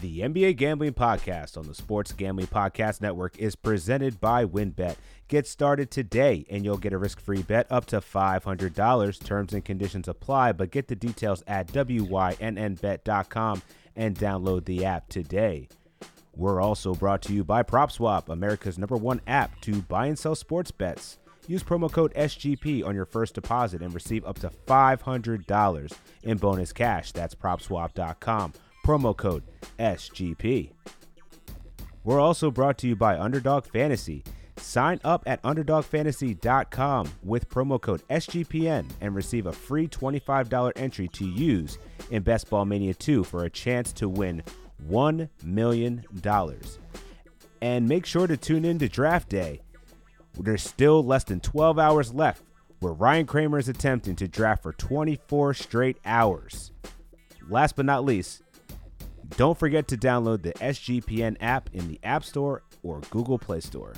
The NBA Gambling Podcast on the Sports Gambling Podcast Network is presented by WynnBET. Get started today and you'll get a risk free bet up to $500. Terms and conditions apply, but get the details at WYNNBet.com and download the app today. We're also brought to you by PropSwap, America's number one app to buy and sell sports bets. Use promo code SGP on your first deposit and receive up to $500 in bonus cash. That's propswap.com. Promo code SGP. We're also brought to you by Underdog Fantasy. Sign up at UnderdogFantasy.com with promo code SGPN and receive a free $25 entry to use in Best Ball Mania 2 for a chance to win $1 million. And make sure to tune in to Draft Day. There's still less than 12 hours left where Ryan Kramer is attempting to draft for 24 straight hours. Last but not least, don't forget to download the SGPN app in the App Store or Google Play Store.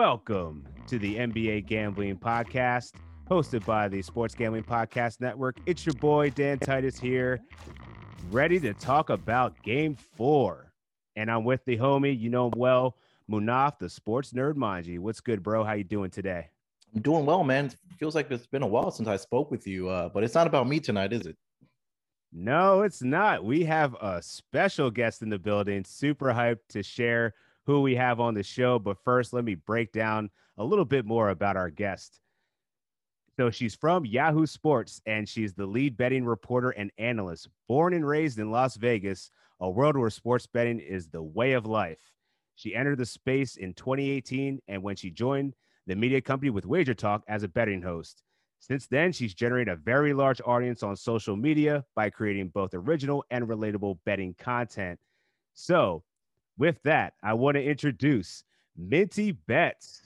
Welcome to the NBA Gambling Podcast, hosted by the Sports Gambling Podcast Network. It's your boy, Dan Titus, here, ready to talk about game four. And I'm with the homie, you know him well, Munaf, the sports nerd Manji. What's good, bro? How you doing today? I'm doing well, man. It feels like it's been a while since I spoke with you, uh, but it's not about me tonight, is it? No, it's not. We have a special guest in the building. Super hyped to share who we have on the show. But first, let me break down a little bit more about our guest. So she's from Yahoo Sports and she's the lead betting reporter and analyst. Born and raised in Las Vegas, a world where sports betting is the way of life. She entered the space in 2018 and when she joined the media company with Wager Talk as a betting host. Since then, she's generated a very large audience on social media by creating both original and relatable betting content. So, with that, I want to introduce Minty Betts,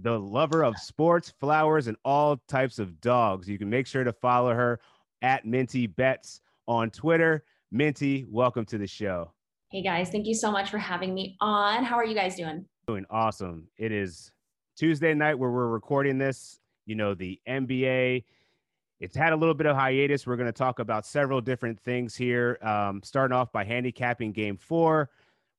the lover of sports, flowers, and all types of dogs. You can make sure to follow her at Minty Betts on Twitter. Minty, welcome to the show. Hey guys, thank you so much for having me on. How are you guys doing? Doing awesome. It is Tuesday night where we're recording this. You know, the NBA, it's had a little bit of hiatus. We're going to talk about several different things here, um, starting off by handicapping game four.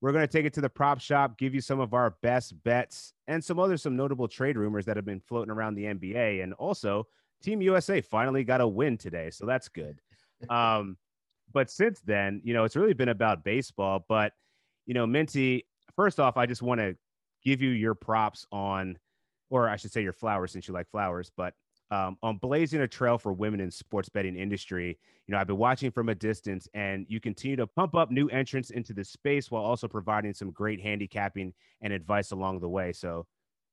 We're going to take it to the prop shop, give you some of our best bets and some other some notable trade rumors that have been floating around the NBA. And also, Team USA finally got a win today, so that's good. Um, but since then, you know, it's really been about baseball. But you know, Minty, first off, I just want to give you your props on, or I should say, your flowers since you like flowers. But um, on blazing a trail for women in sports betting industry. You know, I've been watching from a distance, and you continue to pump up new entrants into the space while also providing some great handicapping and advice along the way. So,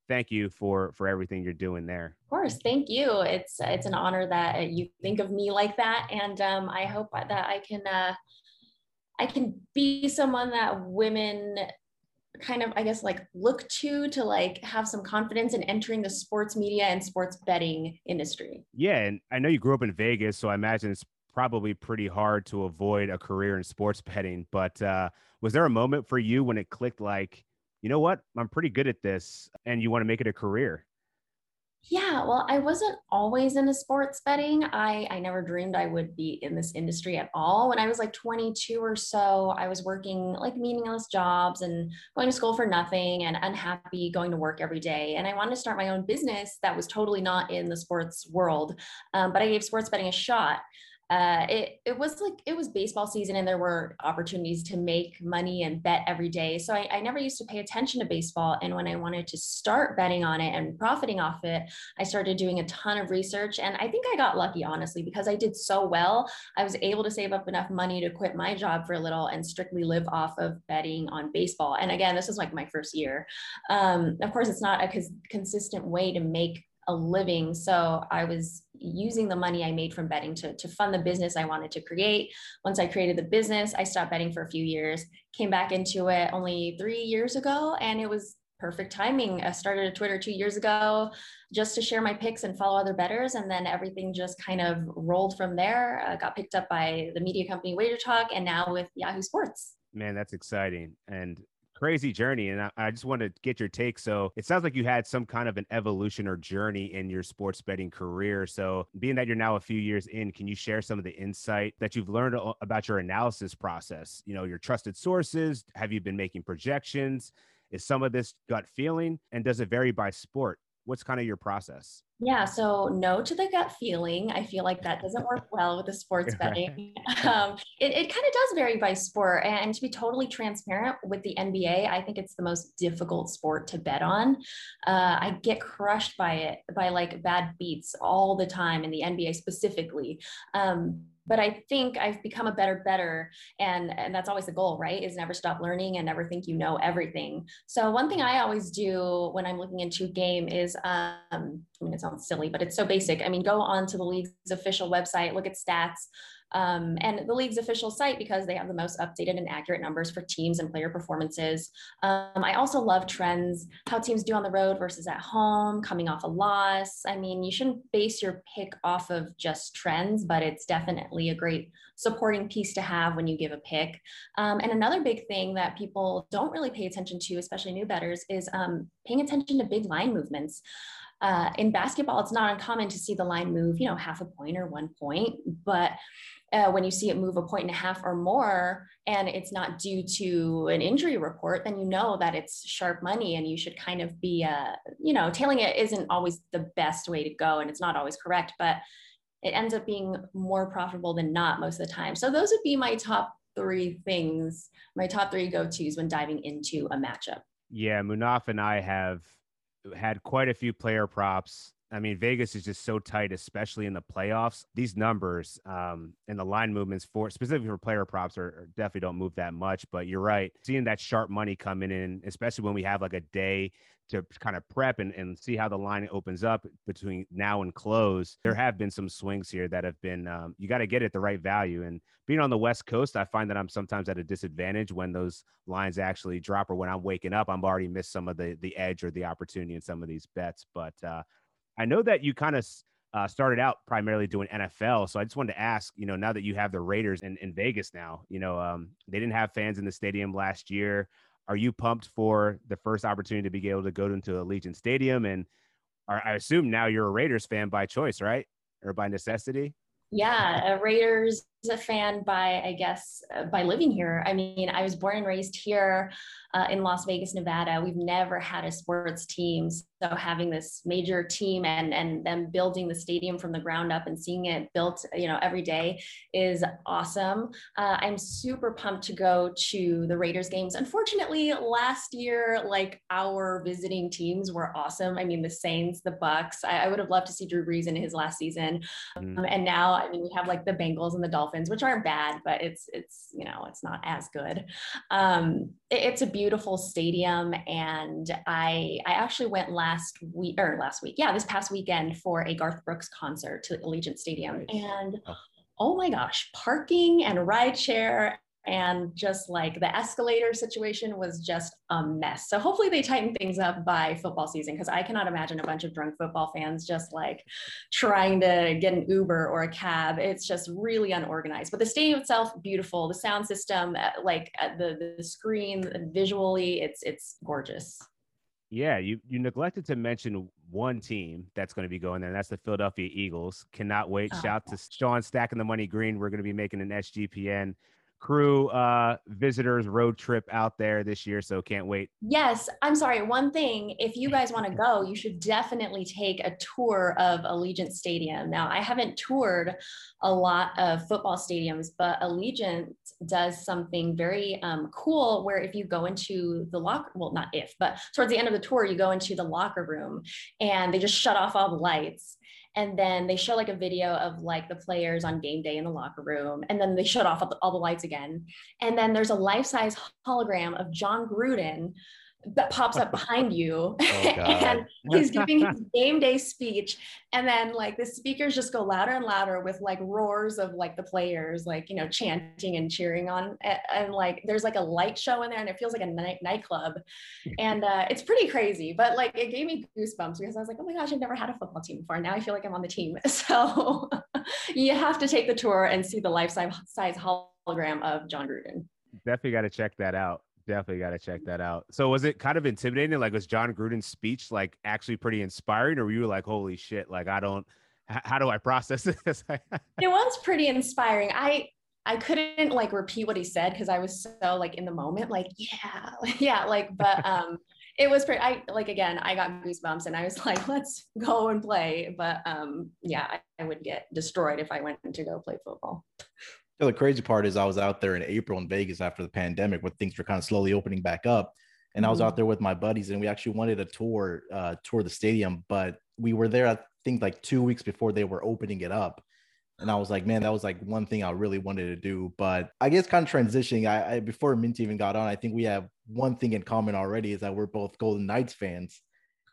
thank you for for everything you're doing there. Of course, thank you. It's it's an honor that you think of me like that, and um, I hope that I can. Uh, I can be someone that women kind of i guess like look to to like have some confidence in entering the sports media and sports betting industry yeah and i know you grew up in vegas so i imagine it's probably pretty hard to avoid a career in sports betting but uh, was there a moment for you when it clicked like you know what i'm pretty good at this and you want to make it a career yeah, well, I wasn't always into sports betting. I, I never dreamed I would be in this industry at all. When I was like 22 or so, I was working like meaningless jobs and going to school for nothing and unhappy going to work every day. And I wanted to start my own business that was totally not in the sports world. Um, but I gave sports betting a shot uh, it it was like it was baseball season and there were opportunities to make money and bet every day. So I, I, never used to pay attention to baseball. And when I wanted to start betting on it and profiting off it, I started doing a ton of research. And I think I got lucky, honestly, because I did so well. I was able to save up enough money to quit my job for a little and strictly live off of betting on baseball. And again, this is like my first year. Um, of course, it's not a cons- consistent way to make a living. So I was using the money I made from betting to, to fund the business I wanted to create. Once I created the business, I stopped betting for a few years, came back into it only three years ago, and it was perfect timing. I started a Twitter two years ago just to share my picks and follow other betters. And then everything just kind of rolled from there. Uh, got picked up by the media company Wager Talk and now with Yahoo Sports. Man, that's exciting. And crazy journey, and I, I just want to get your take. So it sounds like you had some kind of an evolution or journey in your sports betting career. So being that you're now a few years in, can you share some of the insight that you've learned about your analysis process? You know, your trusted sources. Have you been making projections? Is some of this gut feeling, and does it vary by sport? What's kind of your process? Yeah, so no to the gut feeling. I feel like that doesn't work well with the sports betting. Um, it it kind of does vary by sport. And to be totally transparent with the NBA, I think it's the most difficult sport to bet on. Uh, I get crushed by it, by like bad beats all the time in the NBA specifically. Um, but I think I've become a better better and and that's always the goal right is never stop learning and never think you know everything. So one thing I always do when I'm looking into game is um, I mean it sounds silly but it's so basic. I mean go on to the league's official website look at stats um, and the league's official site because they have the most updated and accurate numbers for teams and player performances. Um, I also love trends, how teams do on the road versus at home, coming off a loss. I mean, you shouldn't base your pick off of just trends, but it's definitely a great supporting piece to have when you give a pick. Um, and another big thing that people don't really pay attention to, especially new betters, is um, paying attention to big line movements. Uh, in basketball, it's not uncommon to see the line move, you know, half a point or one point, but uh, when you see it move a point and a half or more and it's not due to an injury report then you know that it's sharp money and you should kind of be uh, you know tailing it isn't always the best way to go and it's not always correct but it ends up being more profitable than not most of the time. So those would be my top three things my top three go-to's when diving into a matchup. Yeah munaf and i have had quite a few player props I mean, Vegas is just so tight, especially in the playoffs. These numbers um, and the line movements for specifically for player props are, are, definitely don't move that much. But you're right, seeing that sharp money coming in, especially when we have like a day to kind of prep and, and see how the line opens up between now and close. There have been some swings here that have been um, you got to get it the right value. And being on the West Coast, I find that I'm sometimes at a disadvantage when those lines actually drop or when I'm waking up, I'm already missed some of the the edge or the opportunity in some of these bets. But uh, I know that you kind of uh, started out primarily doing NFL. So I just wanted to ask, you know, now that you have the Raiders in, in Vegas now, you know, um, they didn't have fans in the stadium last year. Are you pumped for the first opportunity to be able to go into Allegiant Stadium? And are, I assume now you're a Raiders fan by choice, right? Or by necessity? Yeah, Raiders a fan by, I guess, uh, by living here. I mean, I was born and raised here uh, in Las Vegas, Nevada. We've never had a sports team. So having this major team and, and them building the stadium from the ground up and seeing it built, you know, every day is awesome. Uh, I'm super pumped to go to the Raiders games. Unfortunately, last year, like our visiting teams were awesome. I mean, the Saints, the Bucks. I, I would have loved to see Drew Brees in his last season. Mm. Um, and now, I mean, we have like the Bengals and the Dolphins Dolphins, which aren't bad, but it's it's you know it's not as good. Um, it, it's a beautiful stadium, and I I actually went last week or last week, yeah, this past weekend for a Garth Brooks concert to Allegiant Stadium, and. Oh. oh my gosh, parking and a rideshare and just like the escalator situation was just a mess. So hopefully they tighten things up by football season because I cannot imagine a bunch of drunk football fans just like trying to get an Uber or a cab. It's just really unorganized. But the stadium itself, beautiful. The sound system, uh, like uh, the the screen, visually, it's it's gorgeous. Yeah, you you neglected to mention one team that's going to be going there, and that's the Philadelphia Eagles. Cannot wait. Oh, Shout yeah. to Sean stacking the money green. We're going to be making an SGPN crew uh visitors road trip out there this year so can't wait. Yes i'm sorry one thing if you guys want to go you should definitely take a tour of allegiant stadium. Now i haven't toured a lot of football stadiums but allegiant does something very um, cool where if you go into the locker well not if but towards the end of the tour you go into the locker room and they just shut off all the lights and then they show like a video of like the players on game day in the locker room and then they shut off all the lights again. And then there's a life-size hologram of john gruden that pops up behind you oh, and he's giving his game day speech. And then like the speakers just go louder and louder with like roars of like the players like you know chanting and cheering on and, and like there's like a light show in there and it feels like a night nightclub. And uh, it's pretty crazy but like it gave me goosebumps because i was like oh my gosh i've never had a football team before. Now i feel like i'm on the team. So you have to take the tour and see the life size hologram of jon gruden. Definitely got to check that out Definitely got to check that out. So was it kind of intimidating? Like was Jon Gruden's speech like actually pretty inspiring, or were you like, holy shit, like I don't, how do I process this? it was pretty inspiring. I I couldn't like repeat what he said because I was so like in the moment, like yeah, yeah, like but um it was pretty I like again, I got goosebumps and I was like, let's go and play. But um yeah, I, I would get destroyed if I went to go play football. The crazy part is I was out there in April in Vegas after the pandemic when things were kind of slowly opening back up. And mm-hmm. I was out mm-hmm. there with my buddies and we actually wanted a tour, uh, tour the stadium, but we were there, I think like two weeks before they were opening it up. And I was like, man, that was like one thing I really wanted to do. But I guess kind of transitioning, I, I before Mint even got on, I think we have one thing in common already is that we're both Golden Knights fans.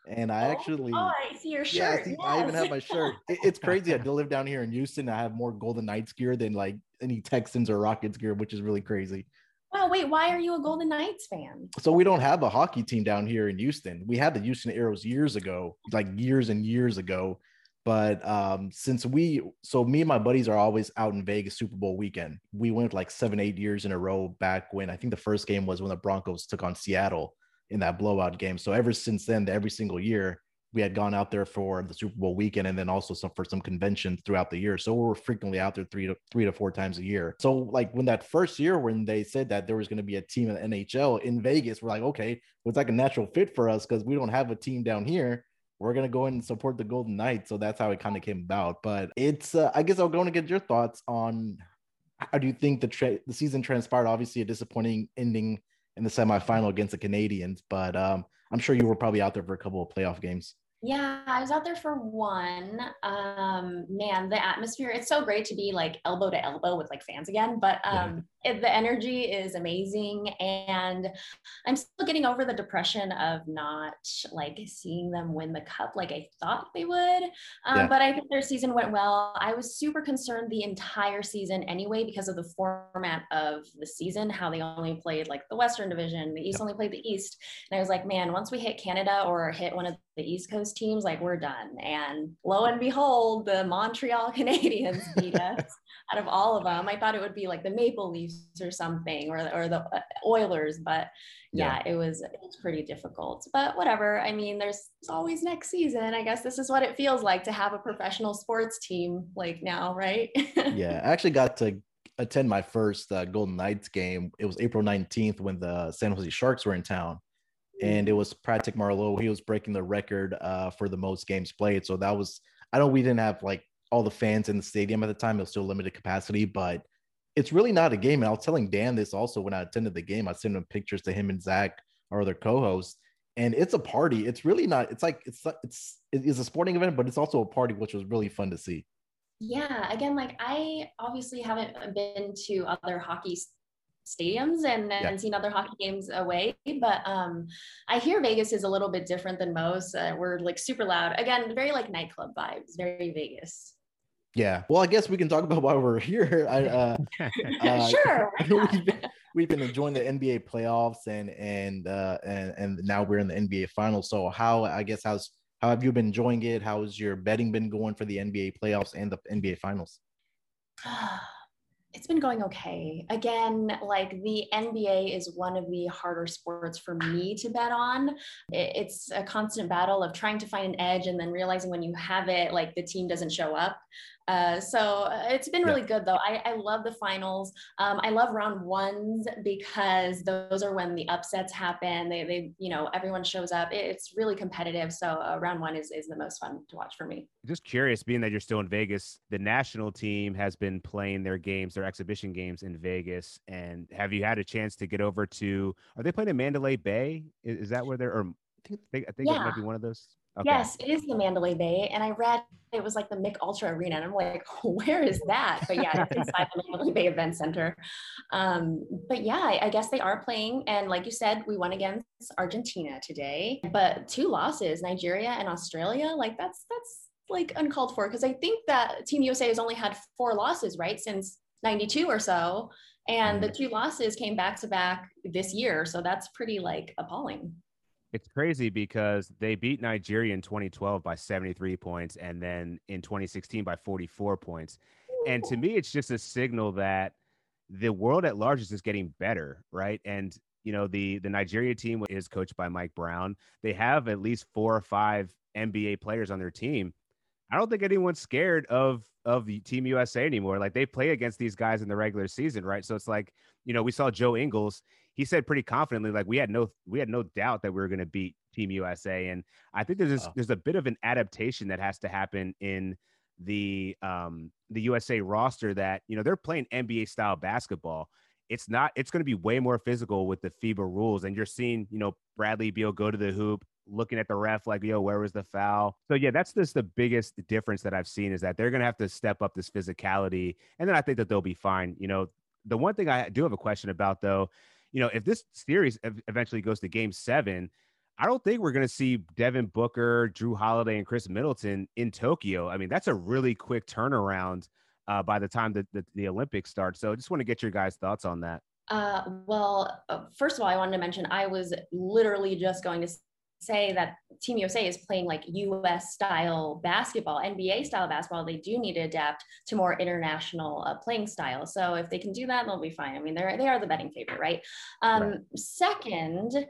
And I oh, actually, oh, I see your shirt. Yeah, see, yes. I even have my shirt. It, it's crazy. I do live down here in Houston. I have more Golden Knights gear than like any Texans or Rockets gear, which is really crazy. Wow, wait, why are you a Golden Knights fan? So we don't have a hockey team down here in Houston. We had the Houston Aeros years ago, like years and years ago. But um, since we, so me and my buddies are always out in Vegas Super Bowl weekend. We went like seven, eight years in a row back when I think the first game was when the Broncos took on Seattle in that blowout game. So ever since then, every single year, we had gone out there for the Super Bowl weekend and then also some for some conventions throughout the year. So we were frequently out there three to three to four times a year. So like when that first year when they said that there was going to be a team in the NHL in Vegas, we're like, okay, well, it's like a natural fit for us because we don't have a team down here we're gonna go in and support the Golden Knights. So that's how it kind of came about. But it's, uh, I guess, I'm going to get your thoughts on how do you think the tra- the season transpired? Obviously, a disappointing ending in the semifinal against the Canadiens. but um, I'm sure you were probably out there for a couple of playoff games. Yeah, I was out there for one. Um, man, the atmosphere, it's so great to be like elbow to elbow with like fans again, but um it, the energy is amazing and I'm still getting over the depression of not like seeing them win the cup like I thought they would. Um, yeah. but I think their season went well. I was super concerned the entire season anyway because of the format of the season, how they only played like the Western Division, the East yeah. only played the East. And I was like, man, once we hit Canada or hit one of the East Coast teams, like we're done. And lo and behold, the Montreal Canadiens beat us out of all of them. I thought it would be like the Maple Leafs or something, or or the uh, Oilers, but yeah, yeah, it was it was pretty difficult. But whatever. I mean, there's, there's always next season. I guess this is what it feels like to have a professional sports team like now, right? yeah, I actually got to attend my first uh, Golden Knights game. It was April 19th when the San Jose Sharks were in town and it was Patrick Marleau. He was breaking the record uh, for the most games played. So that was I know we didn't have like all the fans in the stadium at the time. It was still limited capacity, but it's really not a game. And I was telling Dan this also when I attended the game. I sent him pictures to him and Zach, our other co-hosts, and it's a party. It's really not. It's like it's it's it's a sporting event, but it's also a party, which was really fun to see. Yeah, again, like I obviously haven't been to other hockey stadiums and then yeah. seen other hockey games away. But um, I hear Vegas is a little bit different than most. Uh, we're like super loud. Again, very like nightclub vibes, very Vegas. Yeah. Well, I guess we can talk about why we're here. I, uh, uh, sure. we've, been, we've been enjoying the NBA playoffs and and uh, and and now we're in the NBA finals. So how I guess how's how have you been enjoying it? How's your betting been going for the NBA playoffs and the NBA finals? It's been going okay. Again, like the NBA is one of the harder sports for me to bet on. It's a constant battle of trying to find an edge and then realizing when you have it, like the team doesn't show up. Uh, so uh, it's been really good though. I, I love the finals. Um, I love round ones because those are when the upsets happen. They, they you know, everyone shows up. It's really competitive. So uh, round one is, is the most fun to watch for me. Just curious, being that you're still in Vegas, the national team has been playing their games, their exhibition games in Vegas. And have you had a chance to get over to, are they playing in Mandalay Bay? Is, is that where they're, or I think, I think yeah. it might be one of those. Okay. Yes, it is the Mandalay Bay. And I read it was like the Mick Ultra Arena. And I'm like, where is that? But yeah, it's inside the Mandalay Bay Event Center. Um, but yeah, I, I guess they are playing. And like you said, we won against Argentina today, but two losses, Nigeria and Australia. Like that's that's like uncalled for because I think that Team USA has only had four losses, right? Since 92 or so. And the mm-hmm. two losses came back to back this year. So that's pretty like appalling. It's crazy because they beat Nigeria in 2012 by 73 points and then in 2016 by 44 points. And to me, it's just a signal that the world at large is just getting better, right? And You know, the the Nigeria team is coached by Mike Brown. They have at least four or five NBA players on their team. I don't think anyone's scared of of the Team USA anymore. Like they play against these guys in the regular season, right? So it's like, you know, we saw Joe Ingles. He said pretty confidently, like we had no we had no doubt that we were going to beat Team USA. And I think there's this, oh. there's a bit of an adaptation that has to happen in the um the USA roster that you know they're playing NBA style basketball. It's not. It's going to be way more physical with the FIBA rules, and you're seeing you know Bradley Beal go to the hoop, looking at the ref like, yo, where was the foul? So yeah, that's just the biggest difference that I've seen is that they're gonna have to step up this physicality, and then I think that they'll be fine. You know, the one thing I do have a question about though, you know, if this series eventually goes to Game Seven, I don't think we're gonna see Devin Booker, Jrue Holiday, and Khris Middleton in Tokyo. I mean, that's a really quick turnaround uh, by the time that the, the Olympics start. So I just want to get your guys' thoughts on that. Uh, well, uh, first of all, I wanted to mention I was literally just going to say that Team USA is playing like US style basketball, NBA style basketball, they do need to adapt to more international uh, playing style. So if they can do that, they'll be fine. I mean, they're they are the betting favorite, right? Um, right. Second.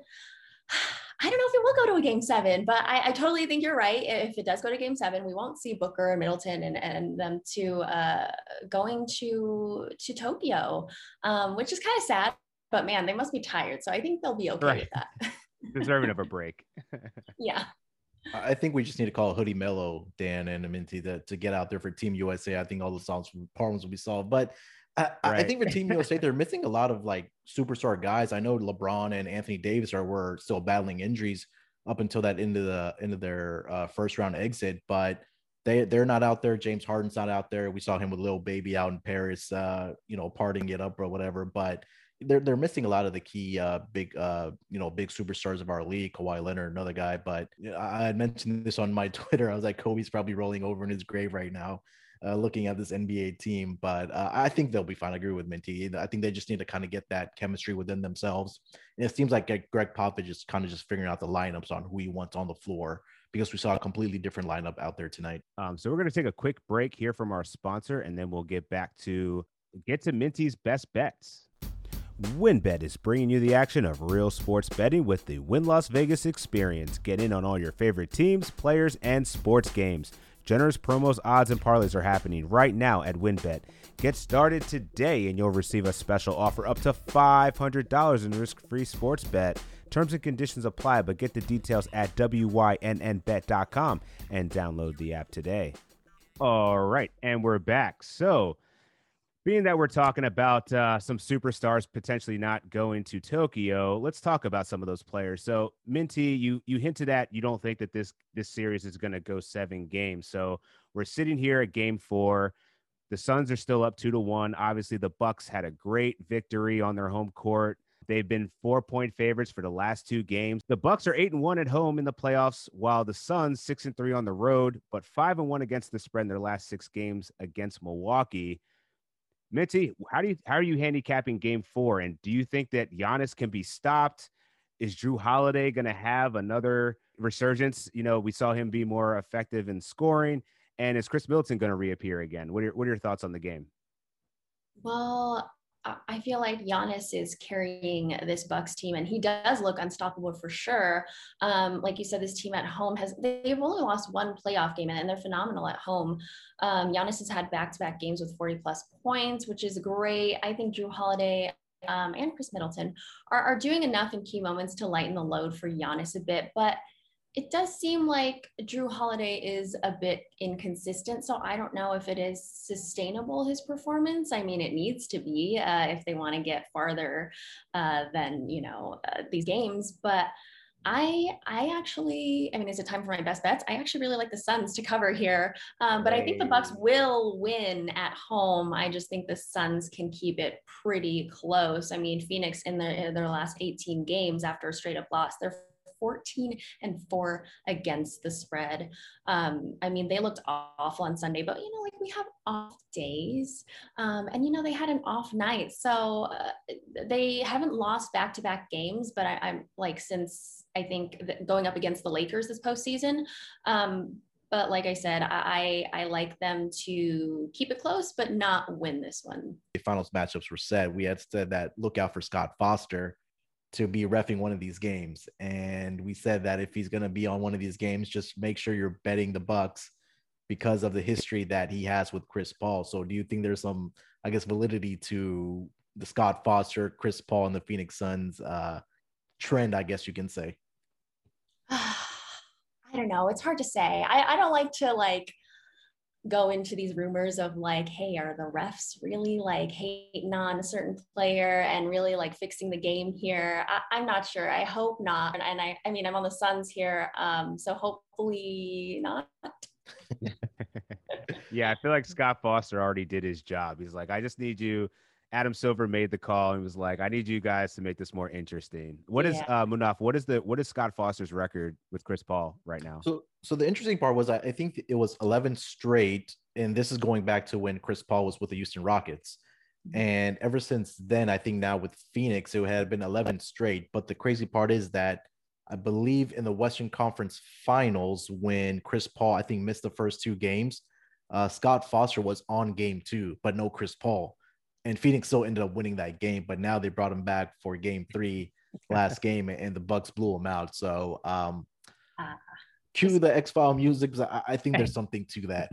I don't know if it will go to a game seven, but I, I, totally think you're right. If it does go to game seven, we won't see Booker and Middleton and, and them to uh, going to to Tokyo, um, which is kind of sad. But man, they must be tired. So I think they'll be okay right. with that. deserving of a break. yeah. I think we just need to call Hoodie Melo, Dan and Minty to, to get out there for Team USA. I think all the songs problems will be solved. But I, right. I, think for Team USA, they're missing a lot of like superstar guys. I know LeBron and Anthony Davis are were still battling injuries up until that end of the end of their uh, first round exit, but they they're not out there. James Harden's not out there. We saw him with Lil Baby out in Paris, uh, you know, partying it up or whatever. But they're they're missing a lot of the key uh, big uh, you know big superstars of our league. Kawhi Leonard, another guy. But I had mentioned this on my Twitter. I was like, Kobe's probably rolling over in his grave right now, uh, looking at this NBA team. But uh, I think they'll be fine. I agree with Minty. I think they just need to kind of get that chemistry within themselves. And it seems like Gregg Popovich is kind of just figuring out the lineups on who he wants on the floor because we saw a completely different lineup out there tonight. Um, so we're going to take a quick break here from our sponsor, and then we'll get back to get to Minty's best bets. WynnBET is bringing you the action of real sports betting with the Wynn Las Vegas experience. Get in on all your favorite teams, players, and sports games. Generous promos, odds, and parlays are happening right now at WynnBET. Get started today and you'll receive a special offer up to $500 in risk free sports bet. Terms and conditions apply, but get the details at WYNNBet.com and download the app today. All right, and we're back. So, being that we're talking about uh, some superstars potentially not going to Tokyo, let's talk about some of those players. So, Minty, you you hinted at you don't think that this this series is going to go seven games. So we're sitting here at Game Four. The Suns are still up two to one. Obviously, the Bucks had a great victory on their home court. They've been four point favorites for the last two games. The Bucks are eight and one at home in the playoffs, while the Suns six and three on the road, but five and one against the spread in their last six games against Milwaukee. Minty, how do you how are you handicapping game four? And do you think that Giannis can be stopped? Is Jrue Holiday going to have another resurgence? You know, we saw him be more effective in scoring. And is Khris Middleton going to reappear again? What are, your, what are your thoughts on the game? Well, I feel like Giannis is carrying this Bucks team, and he does look unstoppable for sure. Um, like you said, this team at home has they've only lost one playoff game, and they're phenomenal at home. Um, Giannis has had back-to-back games with 40 plus points, which is great. I think Jrue Holiday um, and Khris Middleton are, are doing enough in key moments to lighten the load for Giannis a bit, but it does seem like Jrue Holiday is a bit inconsistent. So I don't know if it is sustainable, his performance. I mean, it needs to be uh, if they want to get farther uh, than, you know, uh, these games. But I I actually I mean is it time for my best bets? I actually really like the Suns to cover here, um, but I think the Bucks will win at home. I just think the Suns can keep it pretty close. I mean Phoenix in their in their last 18 games after a straight up loss, they're 14 and four against the spread. Um, I mean, they looked awful on Sunday, but you know, like we have off days, um, and you know, they had an off night, so uh, they haven't lost back to back games. But I, am like since I think going up against the Lakers this postseason. Um, but like I said, I I like them to keep it close, but not win this one. The finals matchups were said. We had said that look out for Scott Foster to be refing one of these games, and we said that if he's going to be on one of these games, just make sure you're betting the Bucks because of the history that he has with Chris Paul. So, do you think there's some, I guess, validity to the Scott Foster, Chris Paul, and the Phoenix Suns uh, trend? I guess you can say. I don't know. It's hard to say. I, I don't like to like go into these rumors of like, hey, are the refs really like hating on a certain player and really like fixing the game here? I, am not sure. I hope not. And, and, I, I mean, I'm on the Suns here, um, so hopefully not. yeah, I feel like Scott Foster already did his job. He's like, I just need you Adam Silver made the call and was like, "I need you guys to make this more interesting." What is yeah. uh, Munaf? What is the what is Scott Foster's record with Chris Paul right now? So, so the interesting part was I think it was 11 straight, and this is going back to when Chris Paul was with the Houston Rockets, mm-hmm. and ever since then, I think now with Phoenix, it had been 11 straight. But the crazy part is that I believe in the Western Conference Finals when Chris Paul, I think, missed the first two games. Uh, Scott Foster was on game two, but no Chris Paul and Phoenix still ended up winning that game, but now they brought him back for game three last game and the Bucks blew him out. So um uh, cue the X File music because I, I, think there's something to that.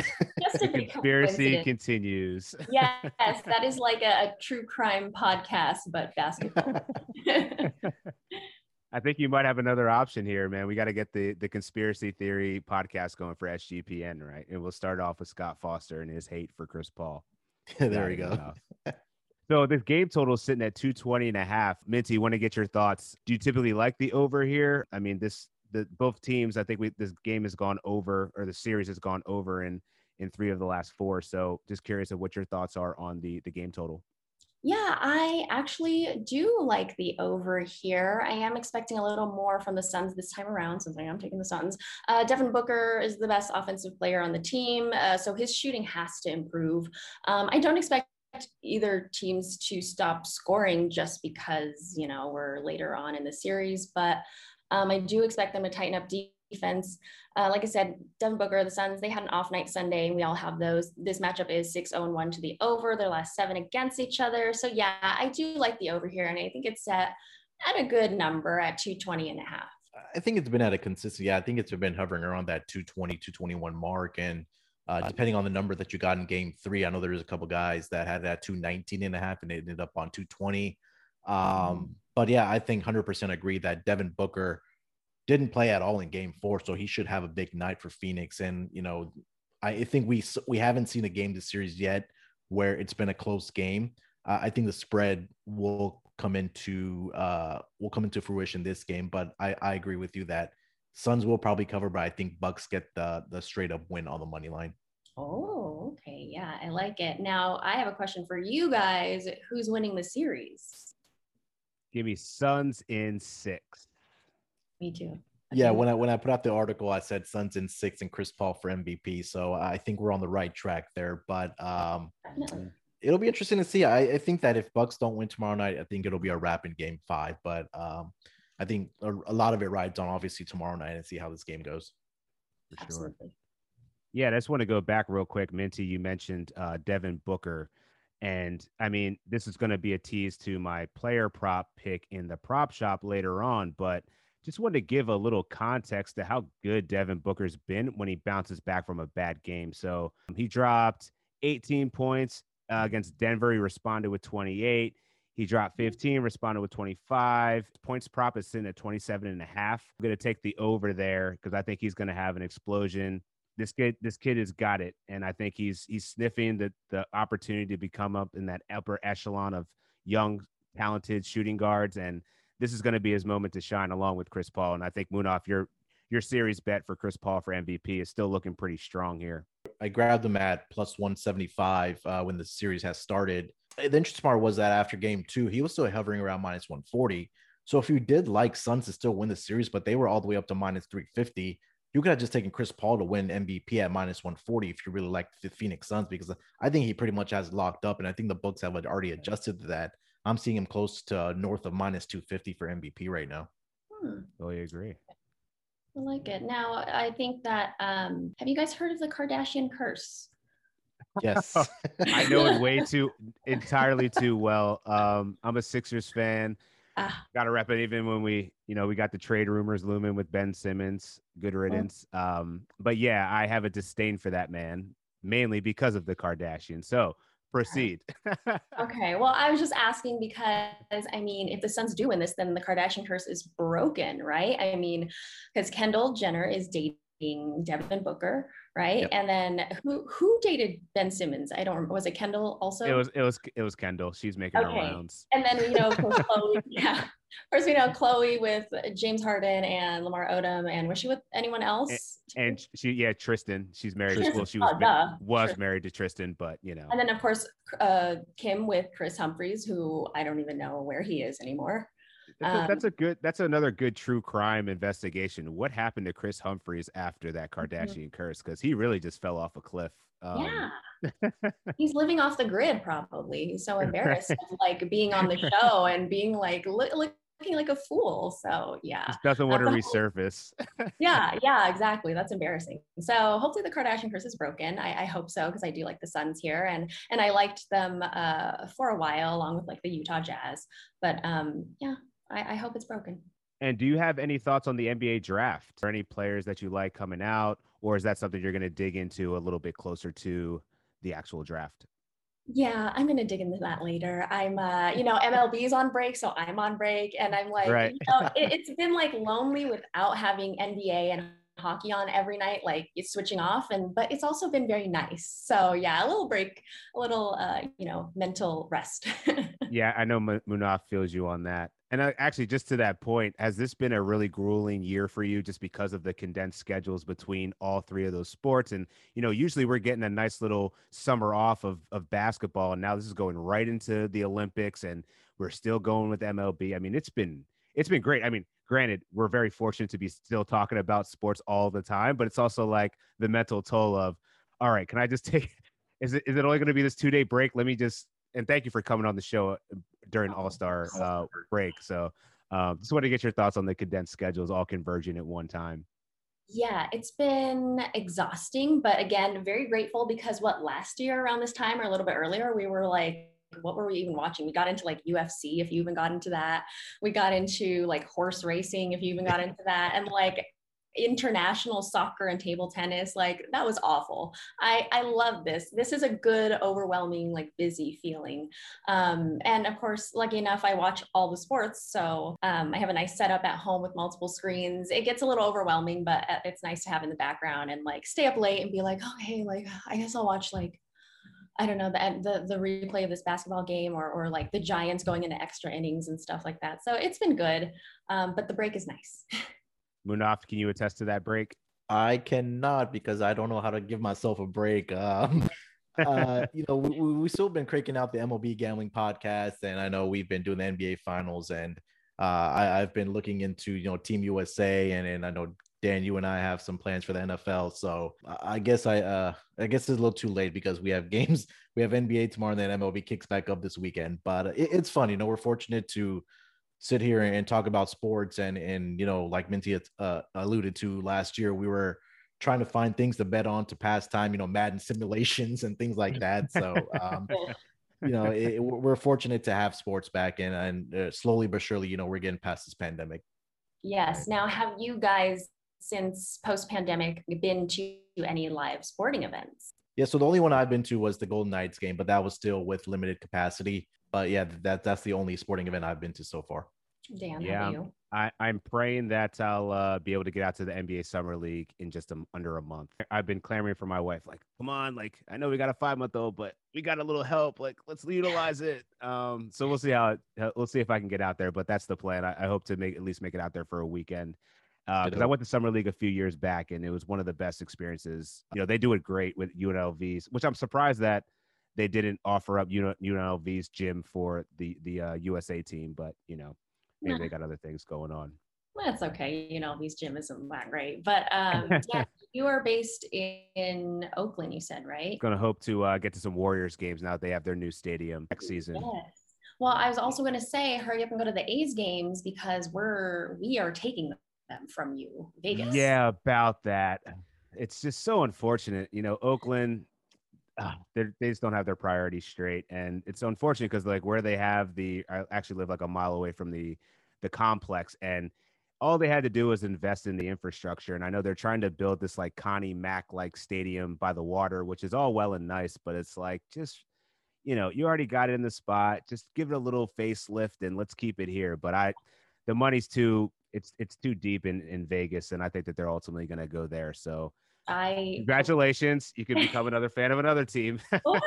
the conspiracy continues. yes, that is like a, a true crime podcast, but basketball. I think you might have another option here, man. We got to get the the conspiracy theory podcast going for SGPN, right? And we'll start off with Scott Foster and his hate for Chris Paul. there we go. so this game total is sitting at 220 and a half. Minty, want to get your thoughts. Do you typically like the over here? I mean, this the both teams, I think we this game has gone over or the series has gone over in in three of the last four. So just curious of what your thoughts are on the the game total. Yeah, I actually do like the over here. I am expecting a little more from the Suns this time around since I am taking the Suns. Uh, Devin Booker is the best offensive player on the team, uh, so his shooting has to improve. Um, I don't expect either teams to stop scoring just because, you know, we're later on in the series, but um, I do expect them to tighten up defense. Uh, like I said, Devin Booker, the Suns, they had an off night Sunday, and we all have those. This matchup is 6 0 1 to the over, their last seven against each other. So, yeah, I do like the over here, and I think it's set at a good number at 220 and a half. I think it's been at a consistent, yeah, I think it's been hovering around that 220, 221 mark. And uh, depending on the number that you got in game three, I know there was a couple guys that had that 219 and a half and they ended up on 220. Um, mm-hmm. But yeah, I think 100% agree that Devin Booker didn't play at all in game four, so he should have a big night for Phoenix. And you know, I think we we haven't seen a game this series yet where it's been a close game. Uh, I think the spread will come into uh, will come into fruition this game, but I, I agree with you that Suns will probably cover, but I think Bucks get the the straight up win on the money line. Oh, okay, yeah, I like it. Now I have a question for you guys: Who's winning the series? Give me Suns in six. Me too. yeah, when I when I put out the article, I said Suns in six and Chris Paul for MVP. So I think we're on the right track there. But um, Definitely. it'll be interesting to see. I, I, think that if Bucks don't win tomorrow night, I think it'll be a wrap in Game Five. But um, I think a, a, lot of it rides on obviously tomorrow night and see how this game goes. For Absolutely. sure. Yeah, I just want to go back real quick, Minty. You mentioned uh, Devin Booker. And I mean, this is going to be a tease to my player prop pick in the prop shop later on, but just wanted to give a little context to how good Devin Booker's been when he bounces back from a bad game. So um, he dropped 18 points uh, against Denver. He responded with 28. He dropped 15, responded with 25. Points prop is sitting at 27 and a half. I'm going to take the over there because I think he's going to have an explosion. This kid, this kid has got it, and I think he's he's sniffing the the opportunity to become up in that upper echelon of young, talented shooting guards. And this is going to be his moment to shine along with Chris Paul. And I think Munaf, your your series bet for Chris Paul for MVP is still looking pretty strong here. I grabbed him at plus 175 uh, when the series has started. The interesting part was that after game two, he was still hovering around minus 140. So if you did like Suns to still win the series, but they were all the way up to minus 350, you could have just taken Chris Paul to win MVP at minus 140 if you really like the Phoenix Suns, because I think he pretty much has locked up. And I think the books have already adjusted to that. I'm seeing him close to north of minus 250 for MVP right now. Hmm. Totally agree. I like it. Now, I think that, um, have you guys heard of the Kardashian curse? Yes. I know it way too, entirely too well. Um, I'm a Sixers fan. Ah. Got to wrap it. Even when we, you know, we got the trade rumors looming with Ben Simmons. Good riddance. Um, but yeah, I have a disdain for that man, mainly because of the Kardashians. So proceed. Okay. Well, I was just asking because I mean, if the Suns do win this, then the Kardashian curse is broken, right? I mean, because Kendall Jenner is dating Devin Booker, right? Yep. And then who who dated Ben Simmons? I don't remember. Was it Kendall also? it was it was it was Kendall. She's making her Okay. rounds. And then you know, Khloé. Yeah. Of course, we know Khloé with James Harden and Lamar Odom, and was she with anyone else? And she, yeah, Tristan. She's married. Tristan. Well, she was Oh, ma- was Tristan. married to Tristan, but you know, And then, of course, uh, Kim with Kris Humphries, who I don't even know where he is anymore. that's, a, um, that's a good. That's another good true crime investigation. What happened to Kris Humphries after that Mm-hmm. Kardashian curse? Because he really just fell off a cliff. Um, yeah. He's living off the grid, probably. He's so embarrassed of like being on the show and being like look, looking like a fool. So, yeah. just doesn't want to whole- resurface. yeah, yeah, exactly. That's embarrassing. So hopefully the Kardashian curse is broken. I, I hope so because I do like the Suns here, and and I liked them uh, for a while along with like the Utah Jazz. But um, yeah, I, I hope it's broken. And do you have any thoughts on the NBA draft? Or any players that you like coming out, or is that something you're going to dig into a little bit closer to the actual draft? Yeah, I'm gonna dig into that later. I'm, uh, you know, MLB's on break, so I'm on break, and I'm like, Right. you know, it, it's been like lonely without having NBA and hockey on every night, like it's switching off, and but it's also been very nice. So yeah, a little break, a little, uh, you know, mental rest. Yeah, I know Mu- Munaf feels you on that. And uh, actually, just to that point, has this been a really grueling year for you just because of the condensed schedules between all three of those sports? And, you know, usually we're getting a nice little summer off of, of basketball. And now this is going right into the Olympics and we're still going with MLB. I mean, it's been, it's been great. I mean, granted, we're very fortunate to be still talking about sports all the time, but it's also like the mental toll of, all right, can I just take, is it, is it only going to be this two day break? Let me just, and thank you for coming on the show uh, during Oh, All Star uh, break. So, um, just want to get your thoughts on the condensed schedules all converging at one time. Yeah, it's been exhausting, but again, very grateful because what last year around this time or a little bit earlier, we were like, what were we even watching? We got into like UFC, if you even got into that. We got into like horse racing, if you even got into that, and like international soccer and table tennis. Like that was awful. I I love this. This is a good, overwhelming, like busy feeling. Um, and of course, lucky enough, I watch all the sports. So um, I have a nice setup at home with multiple screens. It gets a little overwhelming, but uh, it's nice to have in the background and like stay up late and be like, okay, like I guess I'll watch like I don't know the the, the replay of this basketball game or or like the Giants going into extra innings and stuff like that. So it's been good, um, but the break is nice. Munaf, can you attest to that break? I cannot because I don't know how to give myself a break. Um, uh, you know, we, we, we've still been cranking out the MLB gambling podcast, and I know we've been doing the NBA finals, and uh, I, I've been looking into you know Team USA, and and I know Dan, you and I have some plans for the NFL. So I guess I uh, I guess it's a little too late because we have games, we have NBA tomorrow, and then MLB kicks back up this weekend. But it, it's fun, you know, we're fortunate to sit here and talk about sports and and you know like minty uh, alluded to last year we were trying to find things to bet on to pass time you know madden simulations and things like that so um you know it, we're fortunate to have sports back in and uh, slowly but surely you know we're getting past this pandemic Yes. Now, have you guys since post pandemic been to any live sporting events? Yeah so the only one i've been to was the golden knights game but that was still with limited capacity but yeah that that's the only sporting event i've been to so far Dan, Yeah. you? I, I'm praying that I'll uh, be able to get out to the NBA Summer League in just a, under a month. I've been clamoring for my wife, like, come on, like, I know we got a five month old, but we got a little help. Like, let's utilize it. Um, so we'll see how it, we'll see if I can get out there, but that's the plan. I, I hope to make at least make it out there for a weekend. Because I went to Summer League a few years back and it was one of the best experiences. You know, they do it great with UNLVs, which I'm surprised that they didn't offer up UN, UNLV's gym for the the uh, USA team, but you know, maybe Nah. they got other things going on. Well, that's okay. You know, these gym isn't that great, but um, yeah, you are based in Oakland. You said right? Gonna hope to uh, get to some Warriors games now that they have their new stadium next season. Yes. Well, I was also going to say, hurry up and go to the A's games because we're we are taking them from you, Vegas. Yeah, about that. It's just so unfortunate. You know, Oakland, uh, they just don't have their priorities straight, and it's unfortunate because like where they have the, I actually live like a mile away from the the complex, and all they had to do was invest in the infrastructure. And I know they're trying to build this like Connie Mack like stadium by the water, which is all well and nice, but it's like just you know, you already got it in the spot. Just give it a little facelift and let's keep it here. But I the money's too it's it's too deep in in Vegas, and I think that they're ultimately going to go there. So. I congratulations! You can become another fan of another team. oh,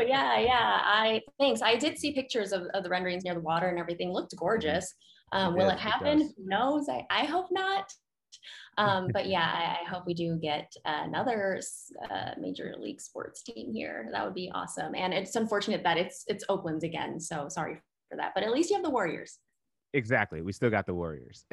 yeah, yeah. I thanks. I did see pictures of, of the renderings near the water and everything. Looked mm-hmm. gorgeous. Um, it will it happen? It Who knows? I, I hope not. Um, but yeah, I, I, hope we do get another uh, major league sports team here. That would be awesome. And it's unfortunate that it's it's Oakland again. So sorry for that. But at least you have the Warriors. Exactly. We still got the Warriors.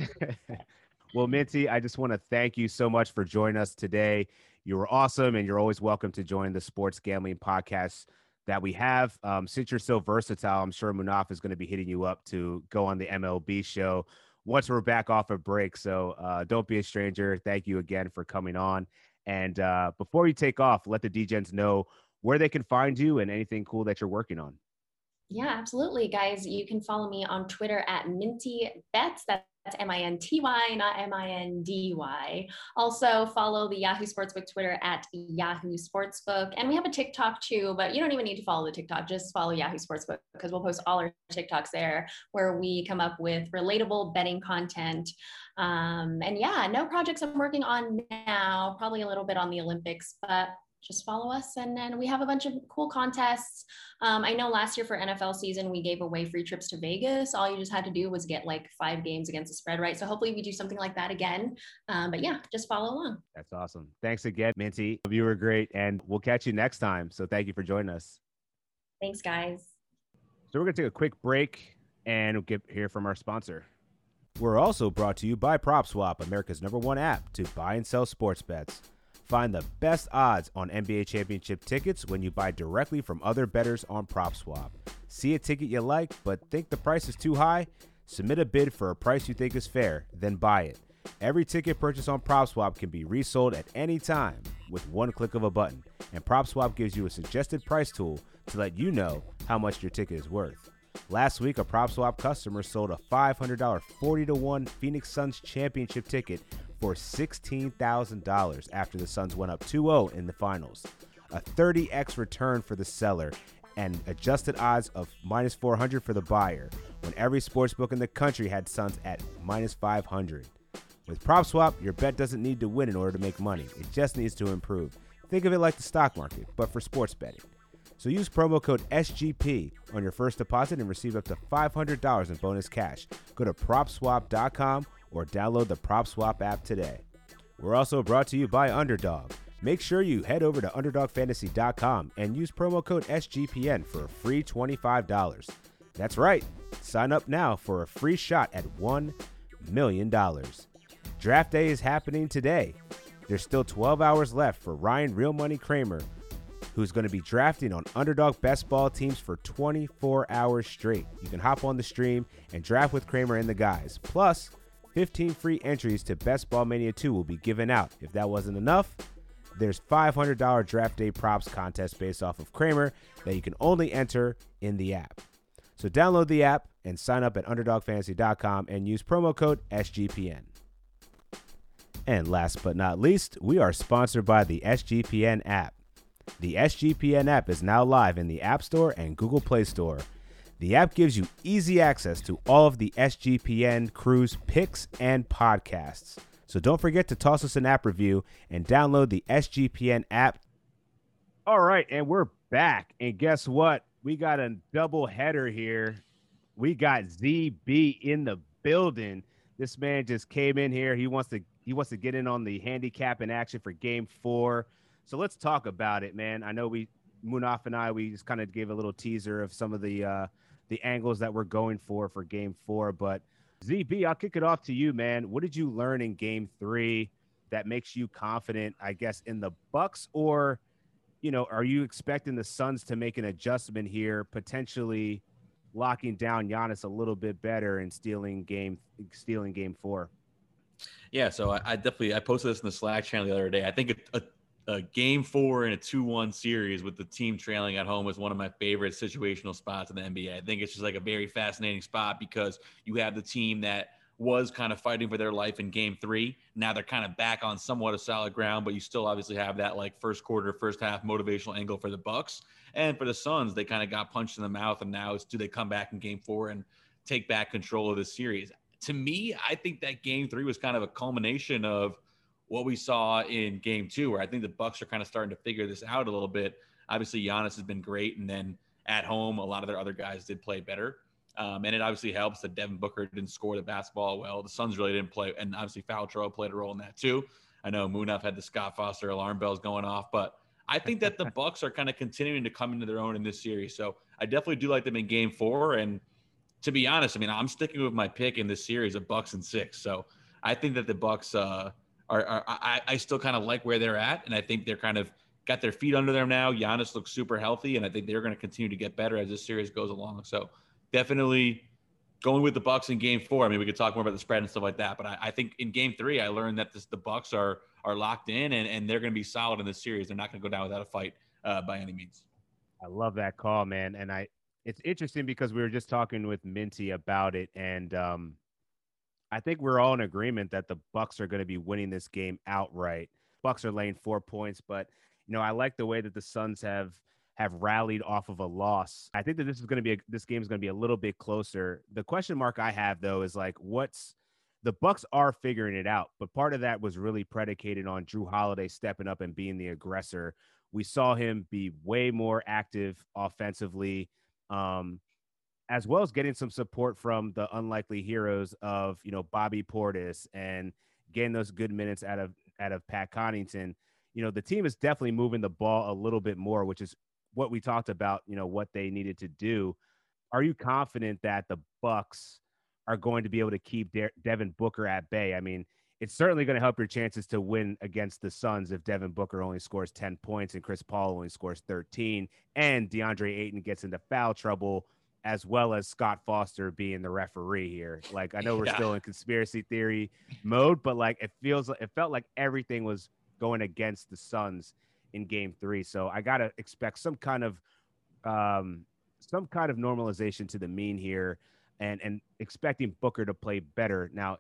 well, Minty, I just want to thank you so much for joining us today. You were awesome, and you're always welcome to join the sports gambling podcast that we have. Um, since you're so versatile, I'm sure Munaf is going to be hitting you up to go on the MLB show once we're back off a break. So uh, don't be a stranger. Thank you again for coming on. And uh, before you take off, let the DGens know where they can find you and anything cool that you're working on. Yeah, absolutely, guys. You can follow me on Twitter at Minty Bets. That's M I N T Y, not M I N D Y. Also, follow the Yahoo Sportsbook Twitter at Yahoo Sportsbook. And we have a TikTok too, but you don't even need to follow the TikTok. Just follow Yahoo Sportsbook because we'll post all our TikToks there where we come up with relatable betting content. Um, and yeah, no projects I'm working on now, probably a little bit on the Olympics, but just follow us. And then we have a bunch of cool contests. Um, I know last year for NFL season, we gave away free trips to Vegas. All you just had to do was get like five games against the spread, right? So hopefully we do something like that again. Um, but yeah, just follow along. That's awesome. Thanks again, Minty. You were great. And we'll catch you next time. So thank you for joining us. Thanks, guys. So we're going to take a quick break and we'll get here from our sponsor. We're also brought to you by PropSwap, America's number one app to buy and sell sports bets. Find the best odds on NBA championship tickets when you buy directly from other bettors on PropSwap. See a ticket you like but think the price is too high? Submit a bid for a price you think is fair, then buy it. Every ticket purchased on PropSwap can be resold at any time with one click of a button, and PropSwap gives you a suggested price tool to let you know how much your ticket is worth. Last week, a PropSwap customer sold a $500 40 to 1 Phoenix Suns championship ticket for $16,000 after the Suns went up 2 0 in the finals. A 30x return for the seller and adjusted odds of minus 400 for the buyer when every sportsbook in the country had Suns at minus 500. With PropSwap, your bet doesn't need to win in order to make money, it just needs to improve. Think of it like the stock market, but for sports betting. So use promo code SGP on your first deposit and receive up to $500 in bonus cash. Go to propswap.com or download the PropSwap app today. We're also brought to you by Underdog. Make sure you head over to UnderdogFantasy.com and use promo code SGPN for a free $25. That's right, sign up now for a free shot at $1 million. Draft day is happening today. There's still 12 hours left for Ryan Real Money Kramer, who's going to be drafting on Underdog Best Ball teams for 24 hours straight. You can hop on the stream and draft with Kramer and the guys. Plus, 15 free entries to Best Ball Mania 2 will be given out. If that wasn't enough, there's $500 draft day props contest based off of Kramer that you can only enter in the app. So download the app and sign up at underdogfantasy.com and use promo code SGPN. And last but not least, we are sponsored by the SGPN app. The SGPN app is now live in the App Store and Google Play Store. The app gives you easy access to all of the SGPN crew's picks and podcasts. So don't forget to toss us an app review and download the SGPN app. All right, and we're back. And guess what? We got a double header here. We got ZB in the building. This man just came in here. He wants to he wants to get in on the handicap in action for game four. So let's talk about it, man. I know we Munaf and I we just kind of gave a little teaser of some of the uh the angles that we're going for for game four. But ZB, I'll kick it off to you, man. What did you learn in game three that makes you confident, I guess, in the Bucks? Or, you know, are you expecting the Suns to make an adjustment here, potentially locking down Giannis a little bit better and stealing game stealing game four? Yeah, so I, I, definitely I posted this in the Slack channel the other day. I think a, a a game four in a 2-1 series with the team trailing at home is one of my favorite situational spots in the NBA. I think it's just like a very fascinating spot because you have the team that was kind of fighting for their life in game three. Now they're kind of back on somewhat of solid ground, but you still obviously have that like first quarter, first half motivational angle for the Bucks. And for the Suns, they kind of got punched in the mouth, and now it's do they come back in game four and take back control of the series? To me, I think that game three was kind of a culmination of what we saw in game two, where I think the Bucks are kind of starting to figure this out a little bit. Obviously, Giannis has been great, and then at home, a lot of their other guys did play better. Um, and it obviously helps that Devin Booker didn't score the basketball well. The Suns really didn't play, and obviously foul trouble played a role in that too. I know Munaf had the Scott Foster alarm bells going off, but I think that the Bucks are kind of continuing to come into their own in this series. So I definitely do like them in Game Four. And to be honest, I mean I'm sticking with my pick in this series of Bucks and six. So I think that the Bucks uh, are, are I, I still kind of like where they're at, and I think they're kind of got their feet under them now. Giannis looks super healthy, and I think they're going to continue to get better as this series goes along. So definitely going with the Bucks in Game Four. I mean, we could talk more about the spread and stuff like that, but I, I think in Game Three, I learned that this, the Bucks are are locked in and, and they're going to be solid in this series. They're not going to go down without a fight uh, by any means. I love that call, man, and I it's interesting because we were just talking with Minty about it, and um, I think we're all in agreement that the Bucks are going to be winning this game outright. Bucks are laying four points, but you know I like the way that the Suns have have rallied off of a loss. I think that this is going to be a, this game is going to be a little bit closer. The question mark I have though is like what's the Bucks are figuring it out, but part of that was really predicated on Jrue Holiday stepping up and being the aggressor. We saw him be way more active offensively, um, as well as getting some support from the unlikely heroes of you know Bobby Portis and getting those good minutes out of out of Pat Connaughton. You know the team is definitely moving the ball a little bit more, which is what we talked about, you know, what they needed to do. Are you confident that the Bucks are going to be able to keep De- Devin Booker at bay? I mean, it's certainly going to help your chances to win against the Suns if Devin Booker only scores 10 points and Chris Paul only scores 13 and DeAndre Ayton gets into foul trouble as well as Scott Foster being the referee here. Like I know we're yeah. still in conspiracy theory mode, but like it feels like it felt like everything was going against the Suns in game three. So I got to expect some kind of um, some kind of normalization to the mean here and and expecting Booker to play better. Now,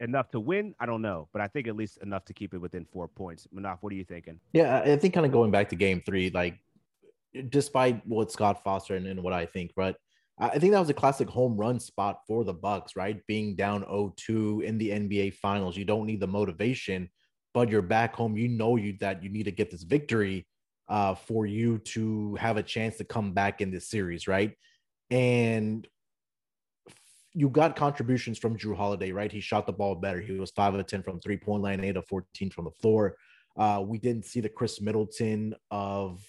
enough to win, I don't know, but I think at least enough to keep it within four points. Munaf, what are you thinking? Yeah, I think kind of going back to game three, like despite what Scott Foster and, and what I think, but I think that was a classic home run spot for the Bucks, right? Being down 0-2 in the NBA finals. You don't need the motivation but you're back home. You know you that you need to get this victory uh, for you to have a chance to come back in this series, right? And you got contributions from Jrue Holiday, right? He shot the ball better. He was five of ten from three point line, eight of fourteen from the floor. Uh, we didn't see the Khris Middleton of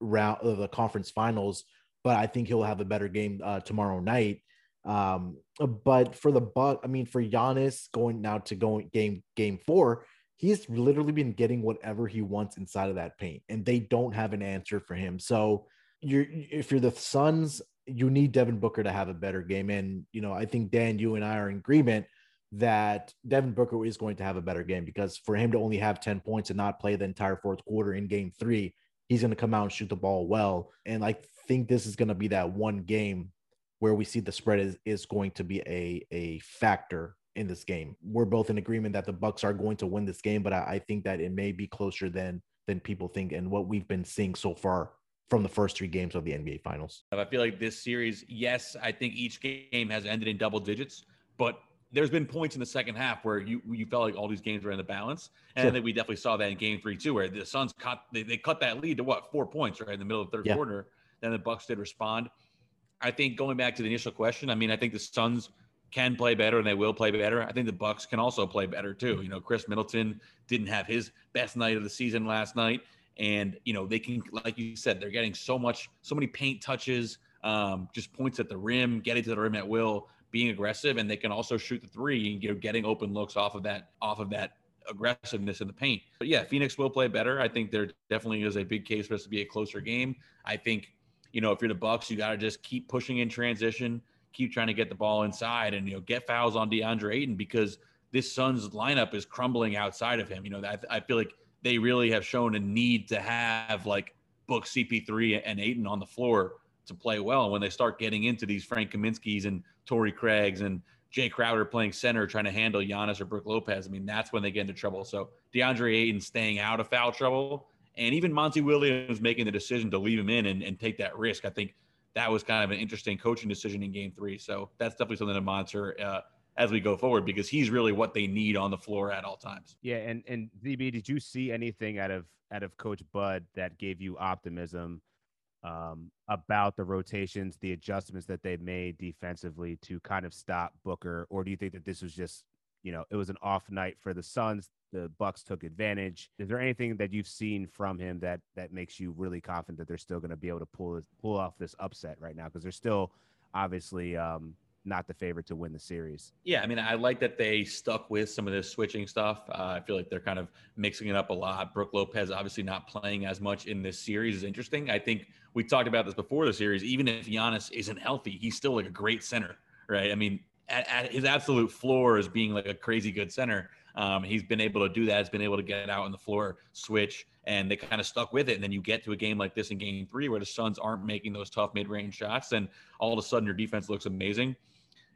round of the conference finals, but I think he'll have a better game uh, tomorrow night. Um, but for the but I mean, for Giannis going now to going game game four, he's literally been getting whatever he wants inside of that paint, and they don't have an answer for him. So you're if you're the Suns, you need Devin Booker to have a better game. And you know, I think Dan, you and I are in agreement that Devin Booker is going to have a better game because for him to only have 10 points and not play the entire fourth quarter in game three, he's going to come out and shoot the ball well. And I think this is going to be that one game where we see the spread is, is going to be a, a factor in this game. We're both in agreement that the Bucks are going to win this game, but I, I think that it may be closer than than people think and what we've been seeing so far from the first three games of the NBA Finals. I feel like this series, yes, I think each game has ended in double digits, but there's been points in the second half where you you felt like all these games were in the balance, and sure. I think we definitely saw that in Game Three too, where the Suns cut they, they cut that lead to what four points right in the middle of the third yeah. quarter. Then the Bucks did respond. I think going back to the initial question, I mean, I think the Suns can play better and they will play better. I think the Bucks can also play better too. You know, Khris Middleton didn't have his best night of the season last night, and you know they can, like you said, they're getting so much, so many paint touches, um, just points at the rim, getting to the rim at will, being aggressive, and they can also shoot the three, you know, getting open looks off of that, off of that aggressiveness in the paint. But yeah, Phoenix will play better. I think there definitely is a big case for us to be a closer game. I think, you know, if you're the Bucks, you got to just keep pushing in transition keep trying to get the ball inside and you know get fouls on DeAndre Ayton because this Suns lineup is crumbling outside of him. You know, I, I feel like they really have shown a need to have like book CP3 and Ayton on the floor to play well. And when they start getting into these Frank Kaminsky's and Torrey Craigs and Jay Crowder playing center, trying to handle Giannis or Brook Lopez, I mean, that's when they get into trouble. So DeAndre Ayton staying out of foul trouble, and even Monty Williams making the decision to leave him in and, and take that risk. I think that was kind of an interesting coaching decision in game three. So that's definitely something to monitor. Uh, as we go forward because he's really what they need on the floor at all times. Yeah, and and ZB, did you see anything out of out of Coach Bud that gave you optimism um, about the rotations, the adjustments that they made defensively to kind of stop Booker, or do you think that this was just you know it was an off night for the Suns? The Bucks took advantage. Is there anything that you've seen from him that that makes you really confident that they're still going to be able to pull pull off this upset right now? Because they're still obviously um, not the favorite to win the series. Yeah, I mean, I like that they stuck with some of this switching stuff. Uh, I feel like they're kind of mixing it up a lot. Brook Lopez obviously not playing as much in this series is interesting. I think we talked about this before the series. Even if Giannis isn't healthy, he's still like a great center, right? I mean, at, at his absolute floor is being like a crazy good center. Um, he's been able to do that. He's been able to get out on the floor, switch, and they kind of stuck with it. And then you get to a game like this in game three where the Suns aren't making those tough mid range shots. And all of a sudden your defense looks amazing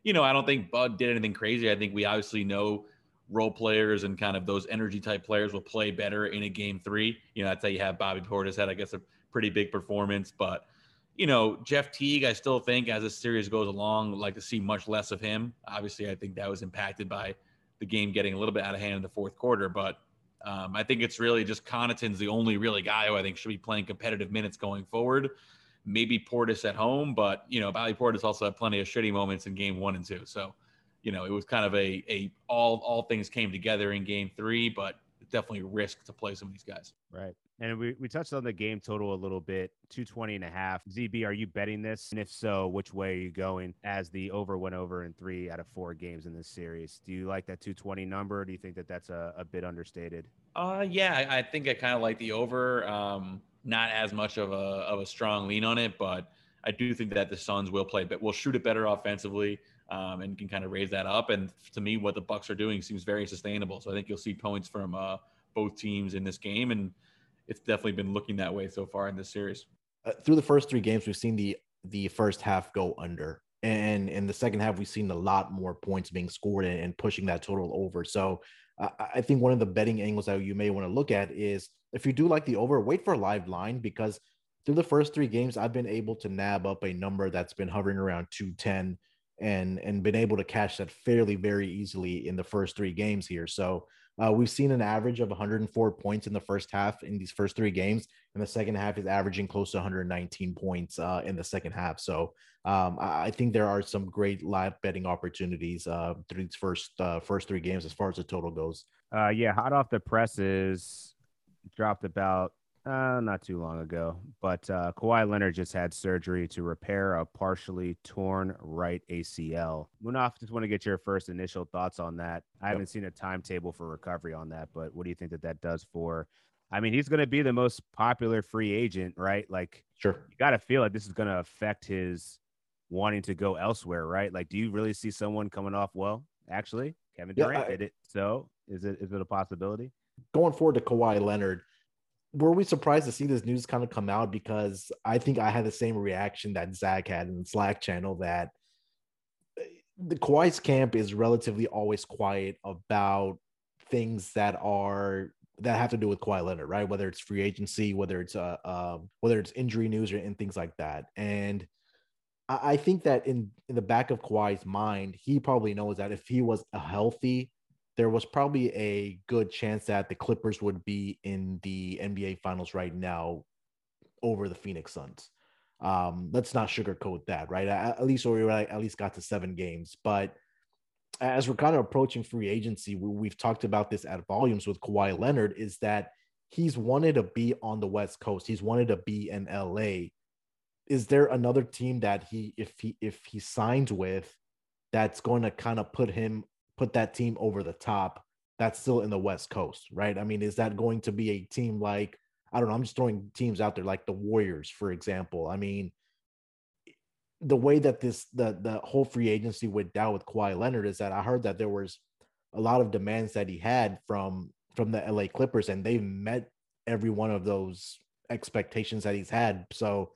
you know, I don't think Bud did anything crazy. I think we obviously know role players and kind of those energy type players will play better in a game three. You know, that's how you have Bobby Portis had, I guess, a pretty big performance. But, you know, Jeff Teague, I still think as the series goes along, would like to see much less of him. Obviously, I think that was impacted by the game getting a little bit out of hand in the fourth quarter. But um, I think it's really just Connaughton's the only really guy who I think should be playing competitive minutes going forward maybe Portis at home, but you know, Bobby Portis also had plenty of shitty moments in game one and two. So, you know, it was kind of a a all all things came together in game three, but definitely risk to play some of these guys. Right. And we, we touched on the game total a little bit 220 and a half. ZB, are you betting this? And if so, which way are you going as the over went over in three out of four games in this series? Do you like that 220 number? Do you think that that's a, a bit understated? Uh, yeah, I, I think I kind of like the over. Um, not as much of a of a strong lean on it, but I do think that the Suns will play, but will shoot it better offensively um, and can kind of raise that up. And to me, what the Bucks are doing seems very sustainable. So I think you'll see points from uh, both teams in this game, and it's definitely been looking that way so far in this series. Uh, through the first three games, we've seen the the first half go under, and in the second half, we've seen a lot more points being scored and, and pushing that total over. So uh, I think one of the betting angles that you may want to look at is if you do like the over, wait for a live line because through the first three games, I've been able to nab up a number that's been hovering around 210 and and been able to cash that fairly very easily in the first three games here. So uh, we've seen an average of 104 points in the first half in these first three games, and the second half is averaging close to 119 points uh, in the second half. So um, I think there are some great live betting opportunities uh, through these first uh, first three games as far as the total goes. Uh, yeah, hot off the presses, dropped about uh, not too long ago. But uh, Kawhi Leonard just had surgery to repair a partially torn right ACL. Munaf, just want to get your first initial thoughts on that. I haven't seen a timetable for recovery on that, but what do you think that that does for? I mean, he's going to be the most popular free agent, right? Like, sure, you got to feel like this is going to affect his wanting to go elsewhere, right? Like, do you really see someone coming off? Well, actually, Kevin Durant yeah, I, did it, so is it is it a possibility? going forward to Kawhi Leonard, were we surprised to see this news kind of come out? Because I think I had the same reaction that Zach had in the Slack channel that eh, the Kawhi's camp is relatively always quiet about things that are that have to do with Kawhi Leonard, right? Whether it's free agency, whether it's uh, uh whether it's injury news or and things like that. And I, I think that in in the back of Kawhi's mind, he probably knows that if he was a healthy there was probably a good chance that the Clippers would be in the NBA Finals right now over the Phoenix Suns. Um, let's not sugarcoat that, right? At, least we at least got to seven games. But as we're kind of approaching free agency, we, have talked about this at volumes with Kawhi Leonard, is that he's wanted to be on the West Coast. He's wanted to be in LA. Is there another team that he, if he, if he signs with, that's going to kind of put him put that team over the top that's still in the West Coast, right? I mean, is that going to be a team like, I don't know, I'm just throwing teams out there like the Warriors, for example. I mean, the way that this the the whole free agency went down with Kawhi Leonard is that I heard that there was a lot of demands that he had from from the LA Clippers, and they've met every one of those expectations that he's had. So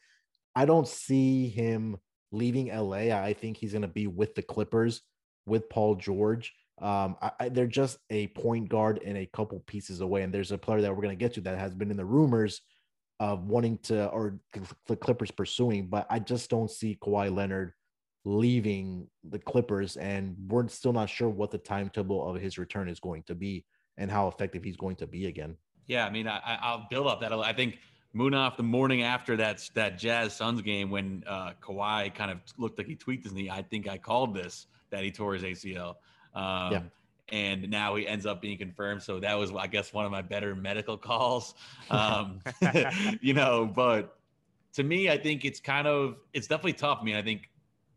I don't see him leaving LA. I think he's going to be with the Clippers with Paul George. Um, I, I, they're just a point guard and a couple pieces away. And there's a player that we're going to get to that has been in the rumors of wanting to, or the Clippers pursuing, but I just don't see Kawhi Leonard leaving the Clippers. And we're still not sure what the timetable of his return is going to be and how effective he's going to be again. Yeah, I mean, I, I'll build up that. I think Munaf the morning after that that Jazz Suns game when uh, Kawhi kind of looked like he tweaked his knee. I think I called this that he tore his ACL. Um, yeah. And now he ends up being confirmed. So that was, I guess, one of my better medical calls. Um, you know, but to me, I think it's kind of it's definitely tough. I mean, I think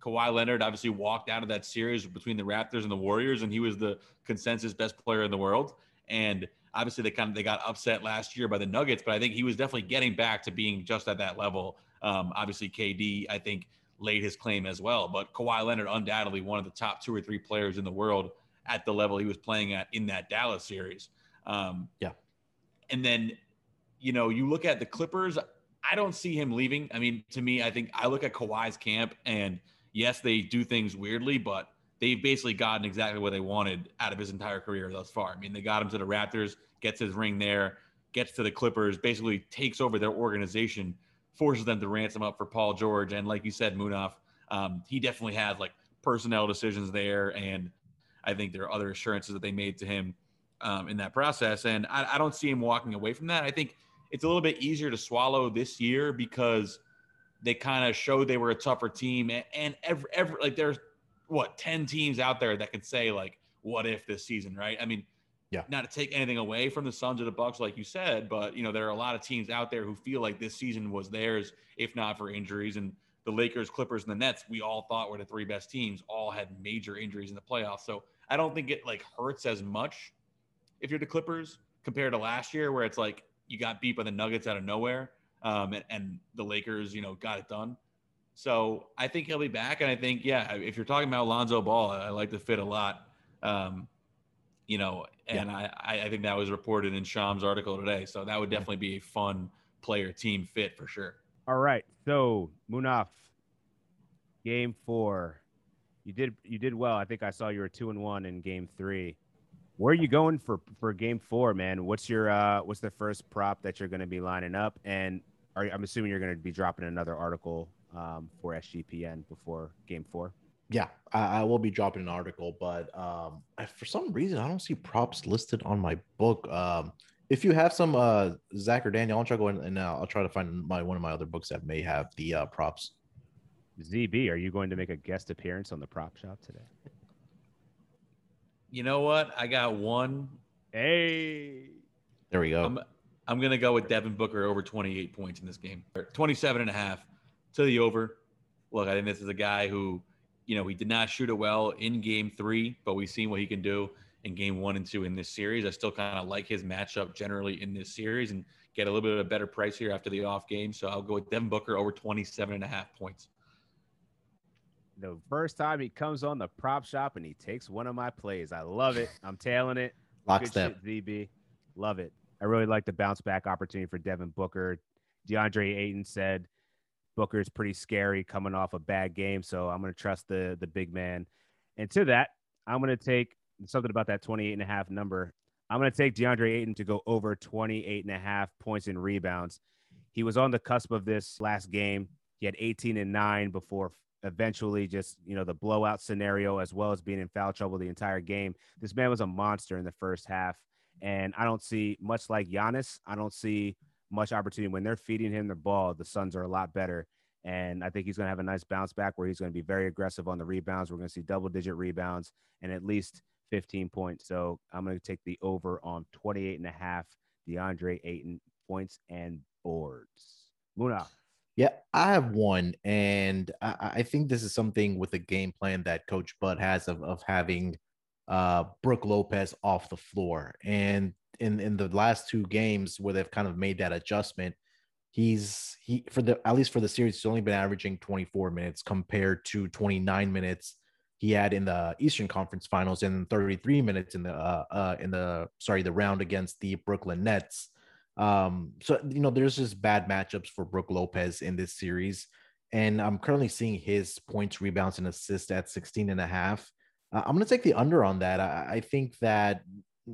Kawhi Leonard obviously walked out of that series between the Raptors and the Warriors, and he was the consensus best player in the world. And obviously, they kind of they got upset last year by the Nuggets, but I think he was definitely getting back to being just at that level. Um, obviously, KD, I think laid his claim as well. But Kawhi Leonard, undoubtedly one of the top two or three players in the world at the level he was playing at in that Dallas series. Um, yeah. And then, you know, you look at the Clippers. I don't see him leaving. I mean, to me, I think I look at Kawhi's camp, and yes, they do things weirdly, but they've basically gotten exactly what they wanted out of his entire career thus far. I mean, they got him to the Raptors, gets his ring there, gets to the Clippers, basically takes over their organization forces them to ransom up for Paul George. And like you said, Munaf, um, he definitely has like personnel decisions there. And I think there are other assurances that they made to him um, in that process. And I, I, don't see him walking away from that. I think it's a little bit easier to swallow this year because they kind of showed they were a tougher team. And, and every, every, like there's what, 10 teams out there that could say like, what if this season, right? I mean, yeah. Not to take anything away from the Suns or the Bucks, like you said, but you know there are a lot of teams out there who feel like this season was theirs, if not for injuries. And the Lakers, Clippers, and the Nets, we all thought were the three best teams, all had major injuries in the playoffs. So I don't think it like hurts as much if you're the Clippers compared to last year, where it's like you got beat by the Nuggets out of nowhere, um, and, and the Lakers, you know, got it done. So I think he'll be back, and I think yeah, if you're talking about Lonzo Ball, I like the fit a lot. Um, you know, and yeah. I, I think that was reported in Shams' article today. So that would definitely be a fun player team fit for sure. All right. So Munaf, game four. You did you did well. I think I saw you were two and one in game three. Where are you going for for game four, man? What's your uh what's the first prop that you're gonna be lining up? And are, I'm assuming you're gonna be dropping another article um, for SGPN before game four yeah, I, I, will be dropping an article, but um, I, for some reason I don't see props listed on my book. Um, if you have some, uh, Zach or Daniel, I'll try to go in and uh, I'll try to find my one of my other books that may have the uh, props. ZB, are you going to make a guest appearance on the prop shop today? You know what? I got one. Hey, there we go. I'm, I'm going to go with Devin Booker over 28 points in this game, 27 and a half to the over. Look, I think this is a guy who you know, he did not shoot it well in game three, but we've seen what he can do in game one and two in this series. I still kind of like his matchup generally in this series and get a little bit of a better price here after the off game. So I'll go with Devin Booker over 27 and a half points. The first time he comes on the prop shop and he takes one of my plays. I love it. I'm tailing it. Lockstep. ZB. Love it. I really like the bounce back opportunity for Devin Booker. DeAndre Ayton said Booker is pretty scary coming off a bad game, so I'm going to trust the the big man. And to that, I'm going to take something about that 28 and a half number. I'm going to take DeAndre Ayton to go over 28 and a half points and rebounds. He was on the cusp of this last game. He had 18 and 9 before eventually just, you know, the blowout scenario as well as being in foul trouble the entire game. This man was a monster in the first half. And I don't see much like Giannis, I don't see much opportunity. When they're feeding him the ball, the Suns are a lot better. And I think he's going to have a nice bounce back where he's going to be very aggressive on the rebounds. We're going to see double digit rebounds and at least 15 points. So I'm going to take the over on 28 and a half DeAndre Ayton points and boards. Muna. Yeah, I have one. And I, I think this is something with the game plan that Coach Bud has of, of having uh, Brook Lopez off the floor. And in in the last two games where they've kind of made that adjustment, he's he for the at least for the series, he's only been averaging 24 minutes compared to 29 minutes he had in the Eastern Conference Finals and 33 minutes in the uh, uh in the sorry the round against the Brooklyn Nets. Um, so you know, there's just bad matchups for Brook Lopez in this series. And I'm currently seeing his points, rebounds, and assists at 16 and a half. Uh, I'm going to take the under on that. I, I, think that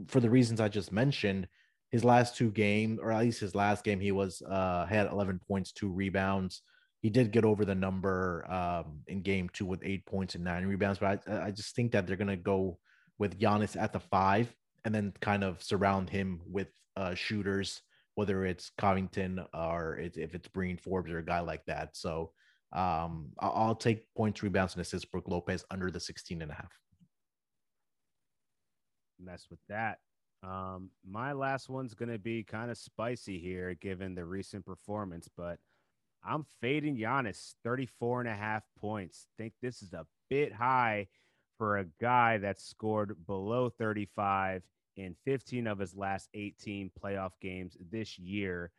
for the reasons I just mentioned, his last two games, or at least his last game, he was uh, had 11 points, two rebounds. He did get over the number um, in game two with eight points and nine rebounds, but I, I just think that they're going to go with Giannis at the five and then kind of surround him with uh, shooters, whether it's Covington or if it's Bryn Forbes or a guy like that. So um, I'll take points, rebounds, and assists Brook Lopez under the 16 and a half. Mess with that. Um, my last one's going to be kind of spicy here, given the recent performance, but I'm fading Giannis 34 and a half points. Think this is a bit high for a guy that scored below 35 in 15 of his last 18 playoff games this year.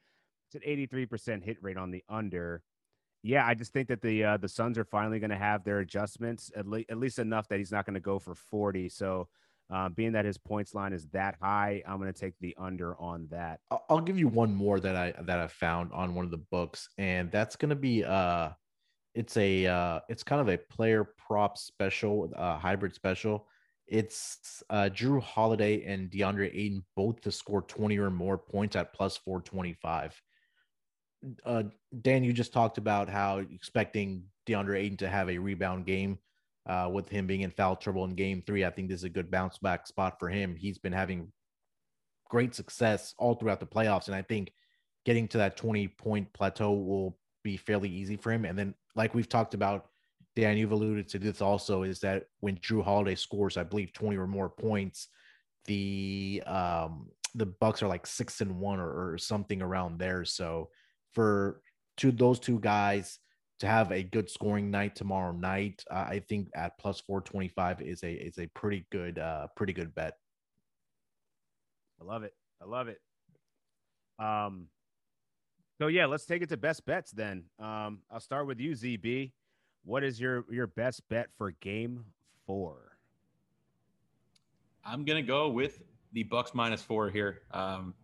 It's an 83% hit rate on the under. Yeah, I just think that the uh, the Suns are finally going to have their adjustments at, le- at least enough that he's not going to go for 40. So uh, being that his points line is that high, I'm going to take the under on that. I'll give you one more that I that I found on one of the books, and that's going to be uh, it's a uh, it's kind of a player prop special, uh, hybrid special. It's uh, Jrue Holiday and DeAndre Ayton both to score 20 or more points at plus 425. Uh, Dan, you just talked about how expecting DeAndre Ayton to have a rebound game uh, with him being in foul trouble in game three. I think this is a good bounce back spot for him. He's been having great success all throughout the playoffs. And I think getting to that 20 point plateau will be fairly easy for him. And then, like we've talked about, Dan, you've alluded to this also, is that when Jrue Holiday scores, I believe 20 or more points, the um the Bucks are like six and one or, or something around there. So for to those two guys, to have a good scoring night tomorrow night. Uh, I think at plus 425 is a is a pretty good uh pretty good bet. I love it. I love it. Um so yeah, let's take it to best bets then. Um I'll start with you ZB. What is your your best bet for game 4? I'm going to go with the Bucks minus 4 here. Um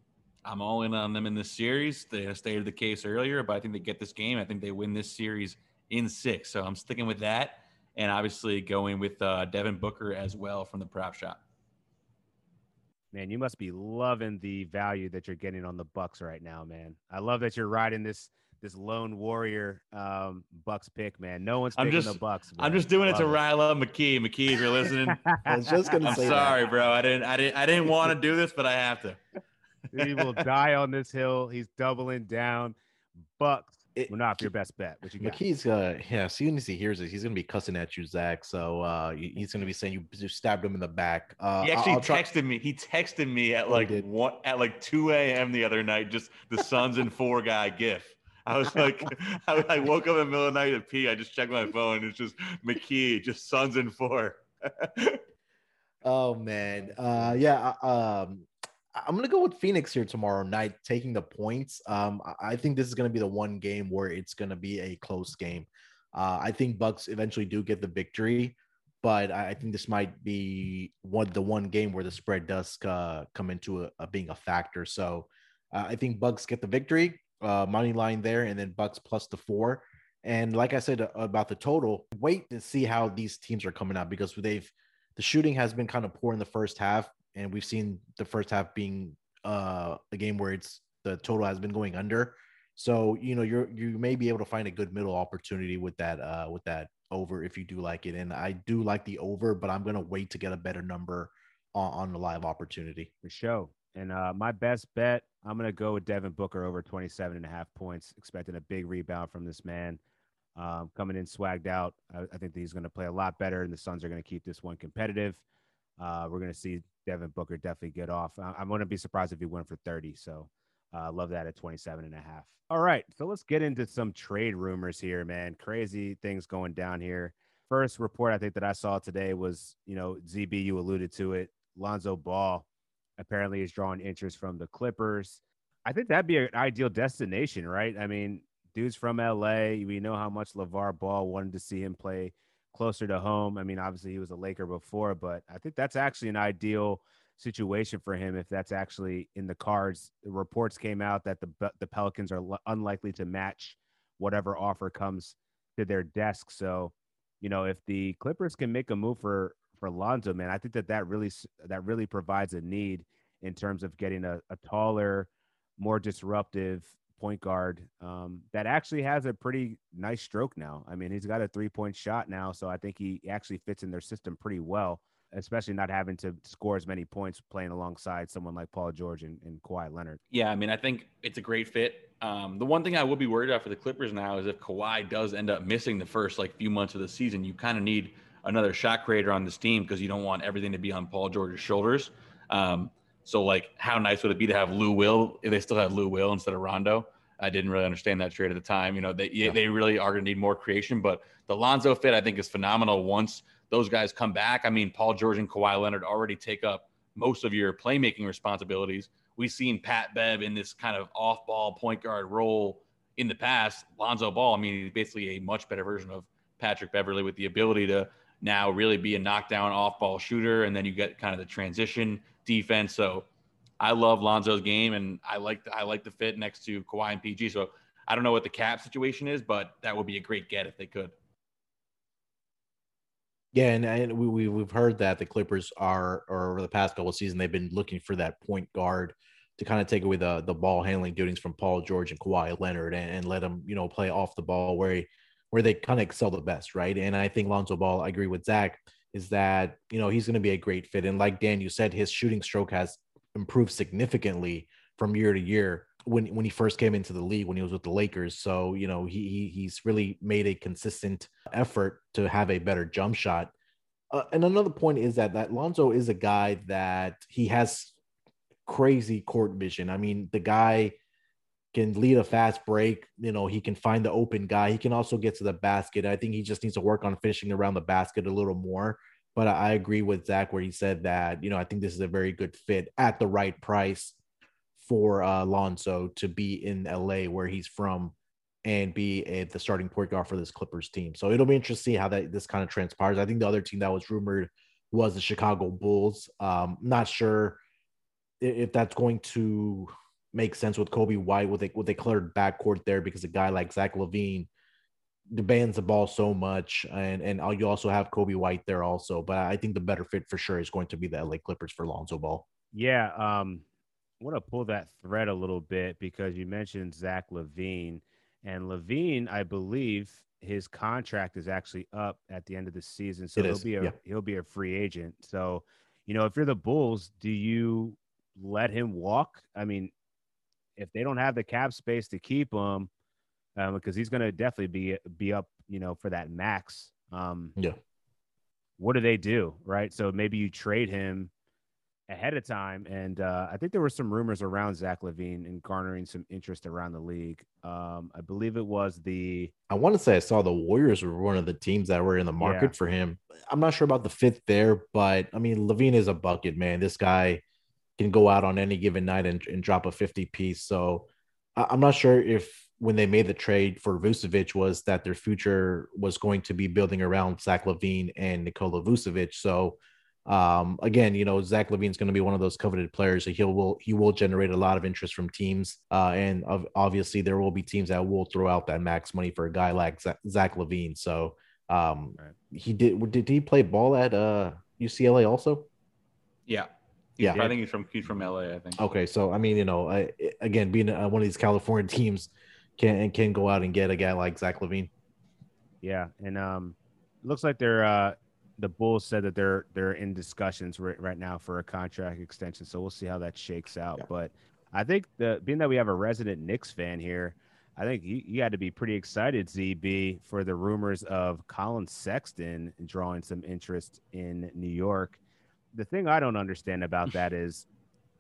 I'm all in on them in this series. They stated the case earlier, but I think they get this game. I think they win this series in six. So I'm sticking with that, and obviously going with uh, Devin Booker as well from the prop shop. Man, you must be loving the value that you're getting on the Bucks right now, man. I love that you're riding this this lone warrior um, Bucks pick, man. No one's picking I'm just, the Bucks. Man. I'm just doing it to Ryla up McKee. McKee, if you're listening, I was just gonna I'm say sorry, that. bro. I didn't, I didn't, I didn't want to do this, but I have to he will die on this hill. He's doubling down. Bucks It- will not be your best bet. What you got? McKee's uh yeah, as soon as he hears it, he's gonna be cussing at you, Zach. So uh he's gonna be saying you, you stabbed him in the back. Uh He I'll- actually I'll try- texted me. He texted me at like one at like 2 a.m. the other night, just the Suns and four guy gif. I was like, I, I woke up in the middle of the night to pee. I just checked my phone. It's just McKee, just Suns and four. Oh man. Uh yeah, uh, um I'm gonna go with Phoenix here tomorrow night, taking the points. Um, I- think this is gonna be the one game where it's gonna be a close game. Uh, I think Bucks eventually do get the victory, but I I think this might be one the one game where the spread does uh, come into a, a being a factor. So uh, I think Bucks get the victory, uh, money line there, and then Bucks plus the four. And like I said uh, about the total, wait to see how these teams are coming out because they've the shooting has been kind of poor in the first half and we've seen the first half being uh a game where it's the total has been going under so you know you're you may be able to find a good middle opportunity with that uh with that over if you do like it and i do like the over but i'm gonna wait to get a better number on, on the live opportunity for show. And uh, my best bet, I'm to go with Devin Booker over 27 and a half points, expecting a big rebound from this man. Um, coming in swagged out. I, I think he's going to play a lot better, and the Suns are going to keep this one competitive. Uh, we're going to see Devin Booker definitely get off. I, I'm going to be surprised if he went for 30. So I uh, love that at 27 and a half. All right. So let's get into some trade rumors here, man. Crazy things going down here. First report I think that I saw today was, you know, ZB, you alluded to it. Lonzo Ball apparently is drawing interest from the Clippers. I think that'd be an ideal destination, right? I mean, dude's from LA. We know how much LeVar Ball wanted to see him play closer to home. I mean, obviously he was a Laker before, but I think that's actually an ideal situation for him if that's actually in the cards. The reports came out that the the Pelicans are unlikely to match whatever offer comes to their desk. So, you know, if the Clippers can make a move for for Lonzo, man, I think that that really that really provides a need in terms of getting a, a taller, more disruptive point guard um, that actually has a pretty nice stroke now. I mean, he's got a three point shot now, so I think he actually fits in their system pretty well especially not having to score as many points playing alongside someone like Paul George and, and Kawhi Leonard. Yeah, I mean, I think it's a great fit. Um, the one thing I will be worried about for the Clippers now is if Kawhi does end up missing the first like few months of the season, you kind of need another shot creator on this team because you don't want everything to be on Paul George's shoulders. Um, so, like, how nice would it be to have Lou Will if they still had Lou Will instead of Rondo? I didn't really understand that trade at the time. You know, they yeah. they really are going to need more creation, but the Lonzo fit I think is phenomenal once those guys come back. I mean, Paul George and Kawhi Leonard already take up most of your playmaking responsibilities. We've seen Pat Bev in this kind of off ball point guard role in the past. Lonzo Ball, I mean, he's basically a much better version of Patrick Beverley with the ability to now really be a knockdown off ball shooter. And then you get kind of the transition defense. So I love Lonzo's game and I like the, I like the fit next to Kawhi and PG. So I don't know what the cap situation is, but that would be a great get if they could. Yeah, and, and we, we we've heard that the Clippers are, or over the past couple of seasons, they've been looking for that point guard to kind of take away the the ball handling duties from Paul George and Kawhi Leonard, and, and let them you know play off the ball where he, where they kind of excel the best, right? And I think Lonzo Ball, I agree with Zach, is that you know he's going to be a great fit, and like Dan, you said, his shooting stroke has improved significantly from year to year when when he first came into the league when he was with the Lakers. So you know he, he he's really made a consistent effort to have a better jump shot. Uh, and another point is that that Lonzo is a guy that he has crazy court vision. I mean, the guy can lead a fast break. You know, he can find the open guy. He can also get to the basket. I think he just needs to work on finishing around the basket a little more. But I agree with Zach where he said that, you know, I think this is a very good fit at the right price for uh, Lonzo to be in LA where he's from and be a, the starting point guard for this Clippers team. So it'll be interesting to see how that this kind of transpires. I think the other team that was rumored was the Chicago Bulls. Um, not sure if that's going to make sense with Coby White with a with a cluttered backcourt there because a guy like Zach LaVine demands the ball so much, and and you also have Coby White there also. But I think the better fit for sure is going to be the LA Clippers for Lonzo Ball. Yeah, um, I want to pull that thread a little bit because you mentioned Zach LaVine and LaVine, I believe his contract is actually up at the end of the season, so it he'll is. be a yeah. he'll be a free agent. So, you know, if you're the Bulls, do you let him walk? I mean, if they don't have the cap space to keep him, um, because he's going to definitely be be up, you know, for that max. Um, yeah. What do they do, right? So maybe you trade him ahead of time. And uh, I think there were some rumors around Zach LaVine and garnering some interest around the league. Um, I believe it was the. I want to say I saw the Warriors were one of the teams that were in the market yeah. for him. I'm not sure about the fit there, but I mean, LaVine is a bucket, man. This guy can go out on any given night and, and drop a 50 piece. So I'm not sure if when they made the trade for Vucevic was that their future was going to be building around Zach LaVine and Nikola Vucevic. So um, again, you know, Zach LaVine's going to be one of those coveted players. That He will he will generate a lot of interest from teams, uh, and obviously there will be teams that will throw out that max money for a guy like Zach LaVine. So um, right. he did. Did he play ball at uh, UCLA also? Yeah, yeah. I think he's from he's from LA. I think. Okay, so I mean, you know, I, again, being one of these California teams can can go out and get a guy like Zach LaVine. Yeah, and um, looks like they're uh the Bulls said that they're they're in discussions right, right now for a contract extension. So we'll see how that shakes out. Yeah. But I think the being that we have a resident Knicks fan here, I think you, you had to be pretty excited, ZB, for the rumors of Collin Sexton drawing some interest in New York. The thing I don't understand about that is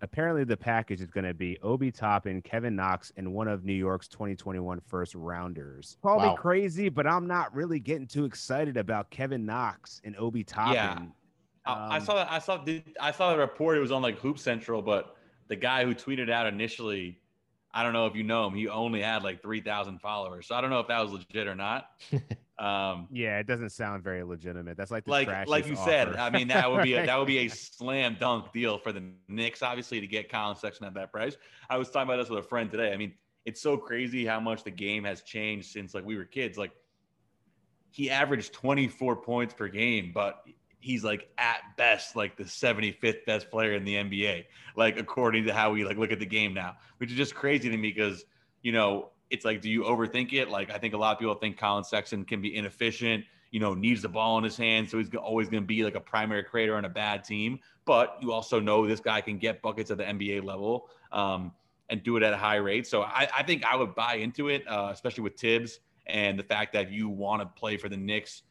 apparently the package is going to be Obi Toppin, Kevin Knox, and one of New York's 2021 first rounders. Call wow. me crazy, but I'm not really getting too excited about Kevin Knox and Obi Toppin. Yeah. Um, I saw that. I saw. I saw the report. It was on like Hoop Central, but the guy who tweeted out initially, I don't know if you know him. He only had like three thousand followers, so I don't know if that was legit or not. Um, yeah, it doesn't sound very legitimate. That's like like like you offer. said. I mean, that would be a, that would be a slam dunk deal for the Knicks, obviously, to get Collin Sexton at that price. I was talking about this with a friend today. I mean, it's so crazy how much the game has changed since like we were kids. Like he averaged 24 points per game, but he's like at best like the 75th best player in the NBA, like according to how we like look at the game now, which is just crazy to me because you know it's like, do you overthink it? Like, I think a lot of people think Collin Sexton can be inefficient, you know, needs the ball in his hand. So he's always going to be like a primary creator on a bad team. But you also know this guy can get buckets at the NBA level um, and do it at a high rate. So I, I think I would buy into it, uh, especially with Tibbs and the fact that you want to play for the Knicks,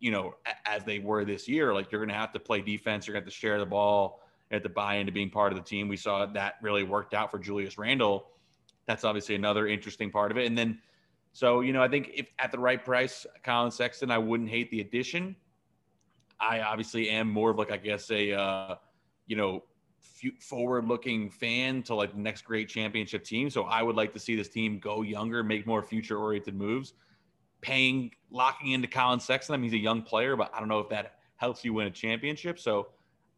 you know, as they were this year. Like, you're going to have to play defense, you're going to have to share the ball. Have to buy into being part of the team. We saw that really worked out for Julius Randle that's obviously another interesting part of it. And then, so you know, I think if at the right price, Collin Sexton, I wouldn't hate the addition. I obviously am more of like I guess a uh, you know forward-looking fan to like the next great championship team. So I would like to see this team go younger, make more future-oriented moves. Paying, locking into Collin Sexton. I mean, he's a young player, but I don't know if that helps you win a championship. So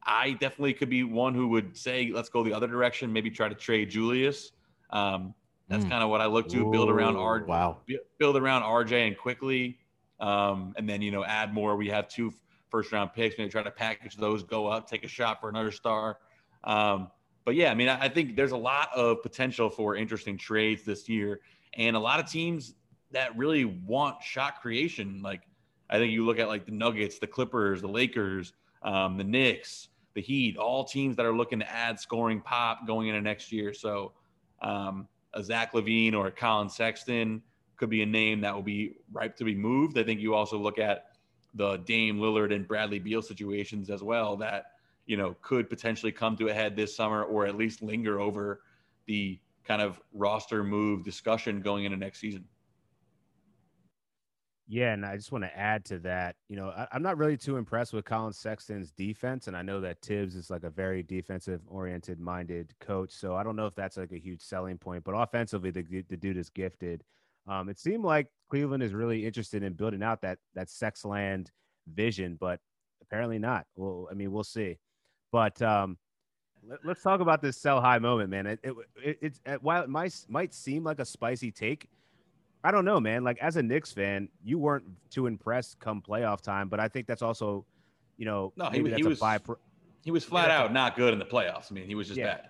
I definitely could be one who would say, let's go the other direction. Maybe try to trade Julius um, that's mm. kind of what I look to build around RJ. Wow. Build around RJ and quickly, um, and then you know add more. We have two first round picks. Maybe try to package those, go up, take a shot for another star. Um, but yeah, I mean, I think there's a lot of potential for interesting trades this year, and a lot of teams that really want shot creation. Like I think you look at like the Nuggets, the Clippers, the Lakers, um, the Knicks, the Heat, all teams that are looking to add scoring pop going into next year. So um, a Zach LaVine or a Collin Sexton could be a name that will be ripe to be moved. I think you also look at the Dame Lillard and Bradley Beal situations as well that you know could potentially come to a head this summer or at least linger over the kind of roster move discussion going into next season. Yeah, and I just want to add to that. You know, I, am not really too impressed with Collin Sexton's defense, and I know that Tibbs is like a very defensive-oriented minded coach, so I don't know if that's like a huge selling point. But offensively, the the dude is gifted. Um, it seemed like Cleveland is really interested in building out that that Sexland vision, but apparently not. Well, I mean, we'll see. But um, let, us talk about this sell high moment, man. It, it, it, it's while it might might seem like a spicy take I don't know, man. Like as a Knicks fan, you weren't too impressed come playoff time, but I think that's also, you know, no, he, he was bypro- he was flat out not good in the playoffs. I mean, he was just yeah. bad.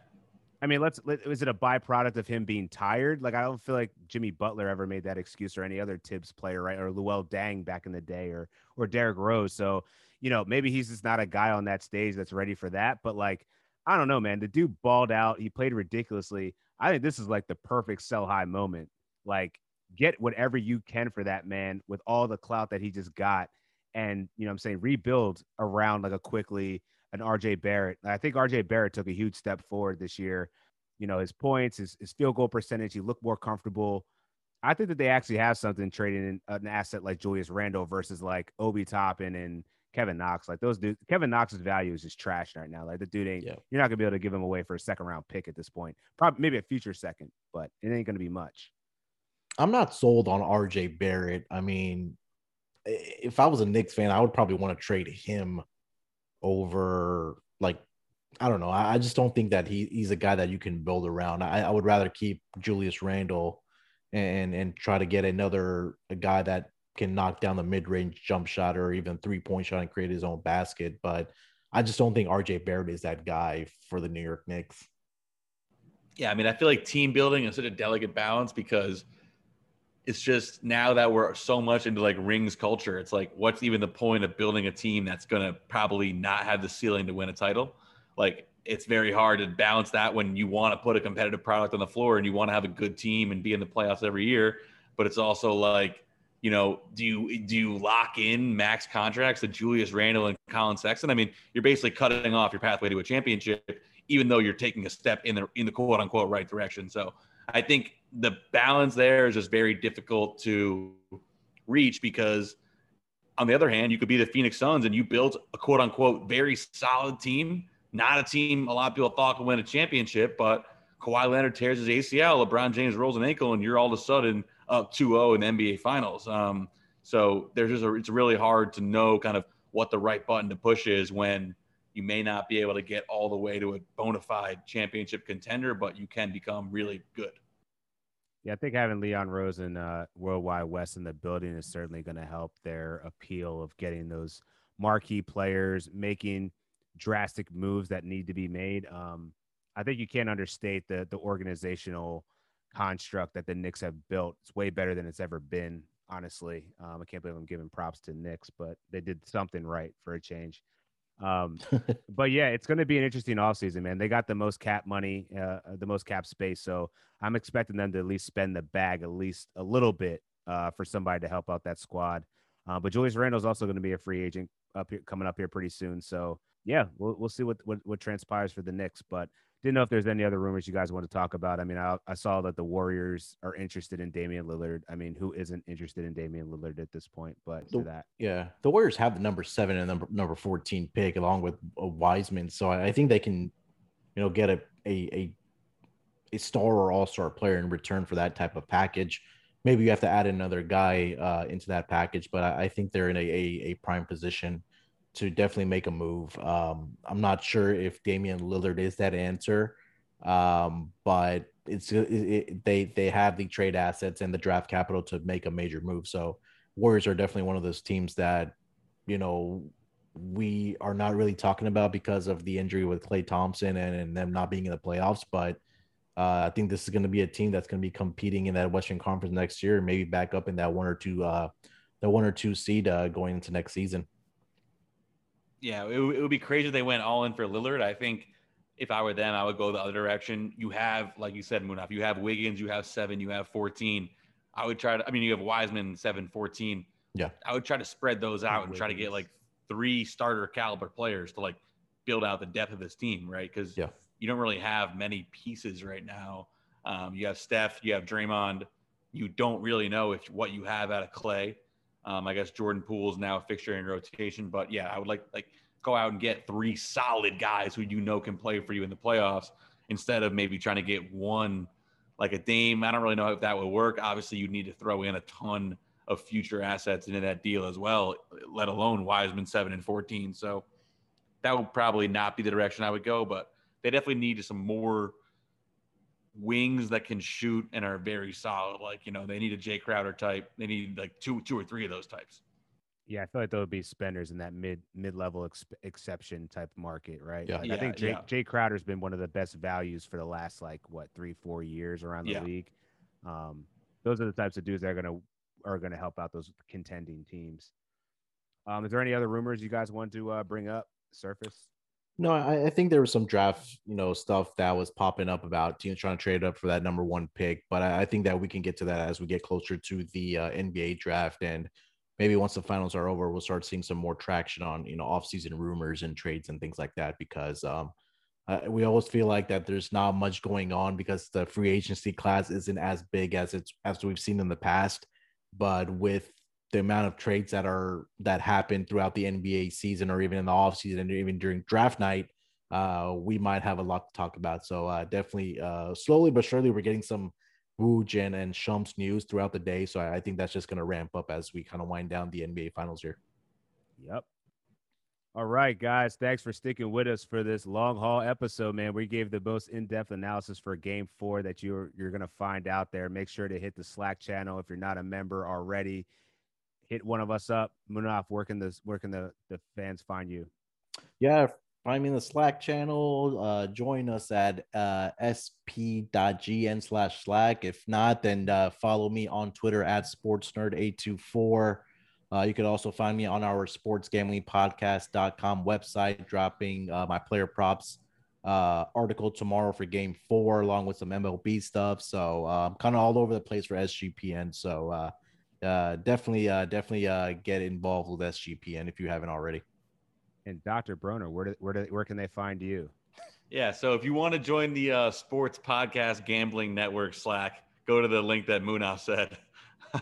I mean, let's let, is it a byproduct of him being tired? Like I don't feel like Jimmy Butler ever made that excuse or any other Tibbs player, right? Or Luol Deng back in the day, or or Derrick Rose. So you know, maybe he's just not a guy on that stage that's ready for that. But like, I don't know, man. The dude balled out. He played ridiculously. I think this is like the perfect sell high moment. Like get whatever you can for that man with all the clout that he just got. And, you know I'm saying, rebuild around like a quickly an RJ Barrett. I think RJ Barrett took a huge step forward this year. You know, his points, his, his field goal percentage, he looked more comfortable. I think that they actually have something trading in uh, an asset like Julius Randle versus like Obi Toppin and Kevin Knox. Like those dudes, Kevin Knox's value is just trash right now. Like the dude ain't, yeah. you're not gonna be able to give him away for a second round pick at this point. Probably maybe a future second, but it ain't gonna be much. I'm not sold on RJ Barrett. I mean, if I was a Knicks fan, I would probably want to trade him over like I don't know. I, just don't think that he, he's a guy that you can build around. I, I would rather keep Julius Randle and and try to get another a guy that can knock down the mid range jump shot or even three point shot and create his own basket. But I just don't think RJ Barrett is that guy for the New York Knicks. Yeah, I mean, I feel like team building is such a delicate balance because it's just now that we're so much into like rings culture, it's like, what's even the point of building a team that's going to probably not have the ceiling to win a title? Like, it's very hard to balance that when you want to put a competitive product on the floor and you want to have a good team and be in the playoffs every year. But it's also like, you know, do you do you lock in max contracts to Julius Randle and Collin Sexton? I mean, you're basically cutting off your pathway to a championship, even though you're taking a step in the in the quote unquote right direction. So I think the balance there is just very difficult to reach because on the other hand, you could be the Phoenix Suns and you built a quote unquote very solid team, not a team a lot of people thought could win a championship, but Kawhi Leonard tears his ACL, LeBron James rolls an ankle, and you're all of a sudden up 2 0 in the NBA Finals. Um, So there's just a, it's really hard to know kind of what the right button to push is when you may not be able to get all the way to a bona fide championship contender, but you can become really good. Yeah, I think having Leon Rose and uh, Worldwide Wes in the building is certainly going to help their appeal of getting those marquee players, making drastic moves that need to be made. Um, I think you can't understate the the organizational construct that the Knicks have built. It's way better than it's ever been. Honestly, um, I can't believe I'm giving props to Knicks, but they did something right for a change. Um, but yeah, it's going to be an interesting offseason, man. They got the most cap money, uh, uh, the most cap space. So I'm expecting them to at least spend the bag at least a little bit uh, for somebody to help out that squad. Uh, but Julius Randle is also going to be a free agent up here, coming up here pretty soon. So yeah, we'll we'll see what, what what transpires for the Knicks. But didn't know if there's any other rumors you guys want to talk about. I mean, I, I saw that the Warriors are interested in Damian Lillard. I mean, who isn't interested in Damian Lillard at this point? But the, that, yeah, the Warriors have the number seven and number number fourteen pick along with uh, Wiseman, so I, I think they can, you know, get a a a, a star or all star player in return for that type of package. Maybe you have to add another guy uh, into that package, but I, I think they're in a, a, a prime position to definitely make a move. Um, I'm not sure if Damian Lillard is that answer, um, but it's it, it, they they have the trade assets and the draft capital to make a major move. So Warriors are definitely one of those teams that you know we are not really talking about because of the injury with Klay Thompson and, and them not being in the playoffs, but. Uh, I think this is going to be a team that's going to be competing in that Western Conference next year, maybe back up in that one or two, uh, the one or two seed uh, going into next season yeah, it, it would be crazy if they went all in for Lillard. I think if I were them, I would go the other direction. You have, like you said, Munaf, you have Wiggins, you have seven, you have 14. I would try to, I mean, you have Wiseman, seven, 14. Yeah. I would try to spread those out and try to get like three starter caliber players to like build out the depth of this team, right? Because yeah. you don't really have many pieces right now. Um, you have Steph, you have Draymond. You don't really know if what you have out of Klay. Um, I guess Jordan Poole's now a fixture in rotation, but yeah, I would like like go out and get three solid guys who you know can play for you in the playoffs instead of maybe trying to get one like a Dame. I don't really know if that would work. Obviously, you'd need to throw in a ton of future assets into that deal as well, let alone Wiseman seven and fourteen. So that would probably not be the direction I would go, but they definitely need some more wings that can shoot and are very solid. Like, you know, they need a Jae Crowder type. They need like two, two or three of those types. Yeah, I feel like there would be spenders in that mid mid level ex- exception type market, right? Yeah. Like, yeah I think Jay, yeah. Jae Crowder's been one of the best values for the last like what three four years around the Yeah. league. Um, those are the types of dudes that are gonna are gonna help out those contending teams. Um, is there any other rumors you guys want to uh, bring up? Surface. No, I, I think there was some draft, you know, stuff that was popping up about teams trying to trade up for that number one pick. But I, I think that we can get to that as we get closer to the uh, NBA draft, and maybe once the finals are over, we'll start seeing some more traction on, you know, off-season rumors and trades and things like that. Because um, we always feel like that there's not much going on because the free agency class isn't as big as it's as we've seen in the past. But with the amount of trades that are that happen throughout the NBA season or even in the off season and even during draft night, uh, we might have a lot to talk about. So uh, definitely, uh, slowly but surely, we're getting some Woj and, Shams news throughout the day. So I, I think that's just going to ramp up as we kind of wind down the NBA finals here. Yep. All right, guys. Thanks for sticking with us for this long haul episode, man. We gave the most in-depth analysis for game four that you're you're gonna find out there. Make sure to hit the Slack channel if you're not a member already. Hit one of us up. Munaf, where can the where can the, the fans find you? Yeah, find me in the Slack channel. Uh, join us at uh, sp.gn slash Slack. If not, then uh, follow me on Twitter at sportsnerd824. Uh, you can also find me on our sportsgamblingpodcast.com website, dropping uh, my player props uh, article tomorrow for game four, along with some MLB stuff. So uh, I'm kind of all over the place for SGPN. So uh, definitely, uh, definitely uh, get involved with SGPN if you haven't already. And Dr. Broner, where do, where do, where can they find you? Yeah. So if you want to join the uh, Sports Podcast Gambling Network Slack, go to the link that Munaf said.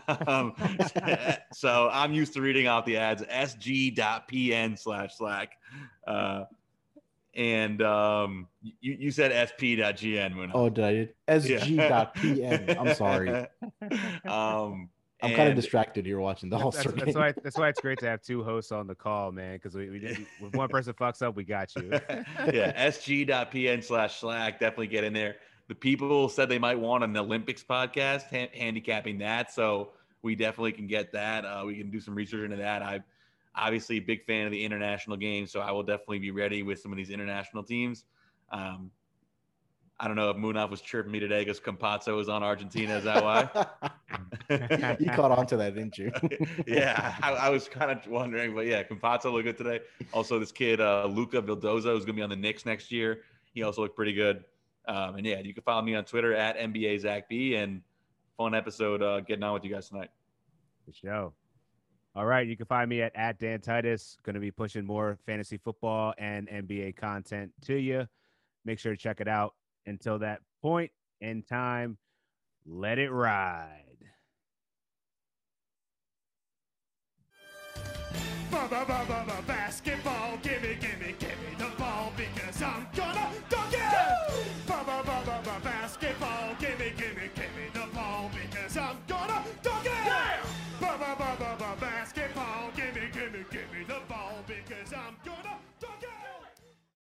um, so I'm used to reading off the ads sg.pn slash slack. Uh, and um, you, you said sp.gn. Munaf. Oh, did I? Sg.pn. I'm sorry. um, I'm kind of And- distracted here watching the All That's, Star that's, why that's why it's great to have two hosts on the call, man. Because we, we did, if one person fucks up, we got you. yeah, sg.pn slash slack. Definitely get in there. The people said they might want an Olympics podcast, ha- handicapping that. So we definitely can get that. Uh, we can do some research into that. I'm obviously a big fan of the international game, so I will definitely be ready with some of these international teams. Um, I don't know if Munaf was chirping me today because Campazzo is on Argentina. Is that why? you caught on to that, didn't you? yeah, I, I was kind of wondering, but yeah, Campazzo looked good today. Also, this kid uh, Luca Vildoza who's going to be on the Knicks next year. He also looked pretty good. Um, and yeah, you can follow me on Twitter at NBA Zach B. And fun episode uh, getting on with you guys tonight. The show. All right, you can find me at, at Dan Titus. Going to be pushing more fantasy football and NBA content to you. Make sure to check it out. Until that point in time, let it ride. Ba-ba-ba-ba-ba, Basketball, gimme, gimme, gimme the ball because I'm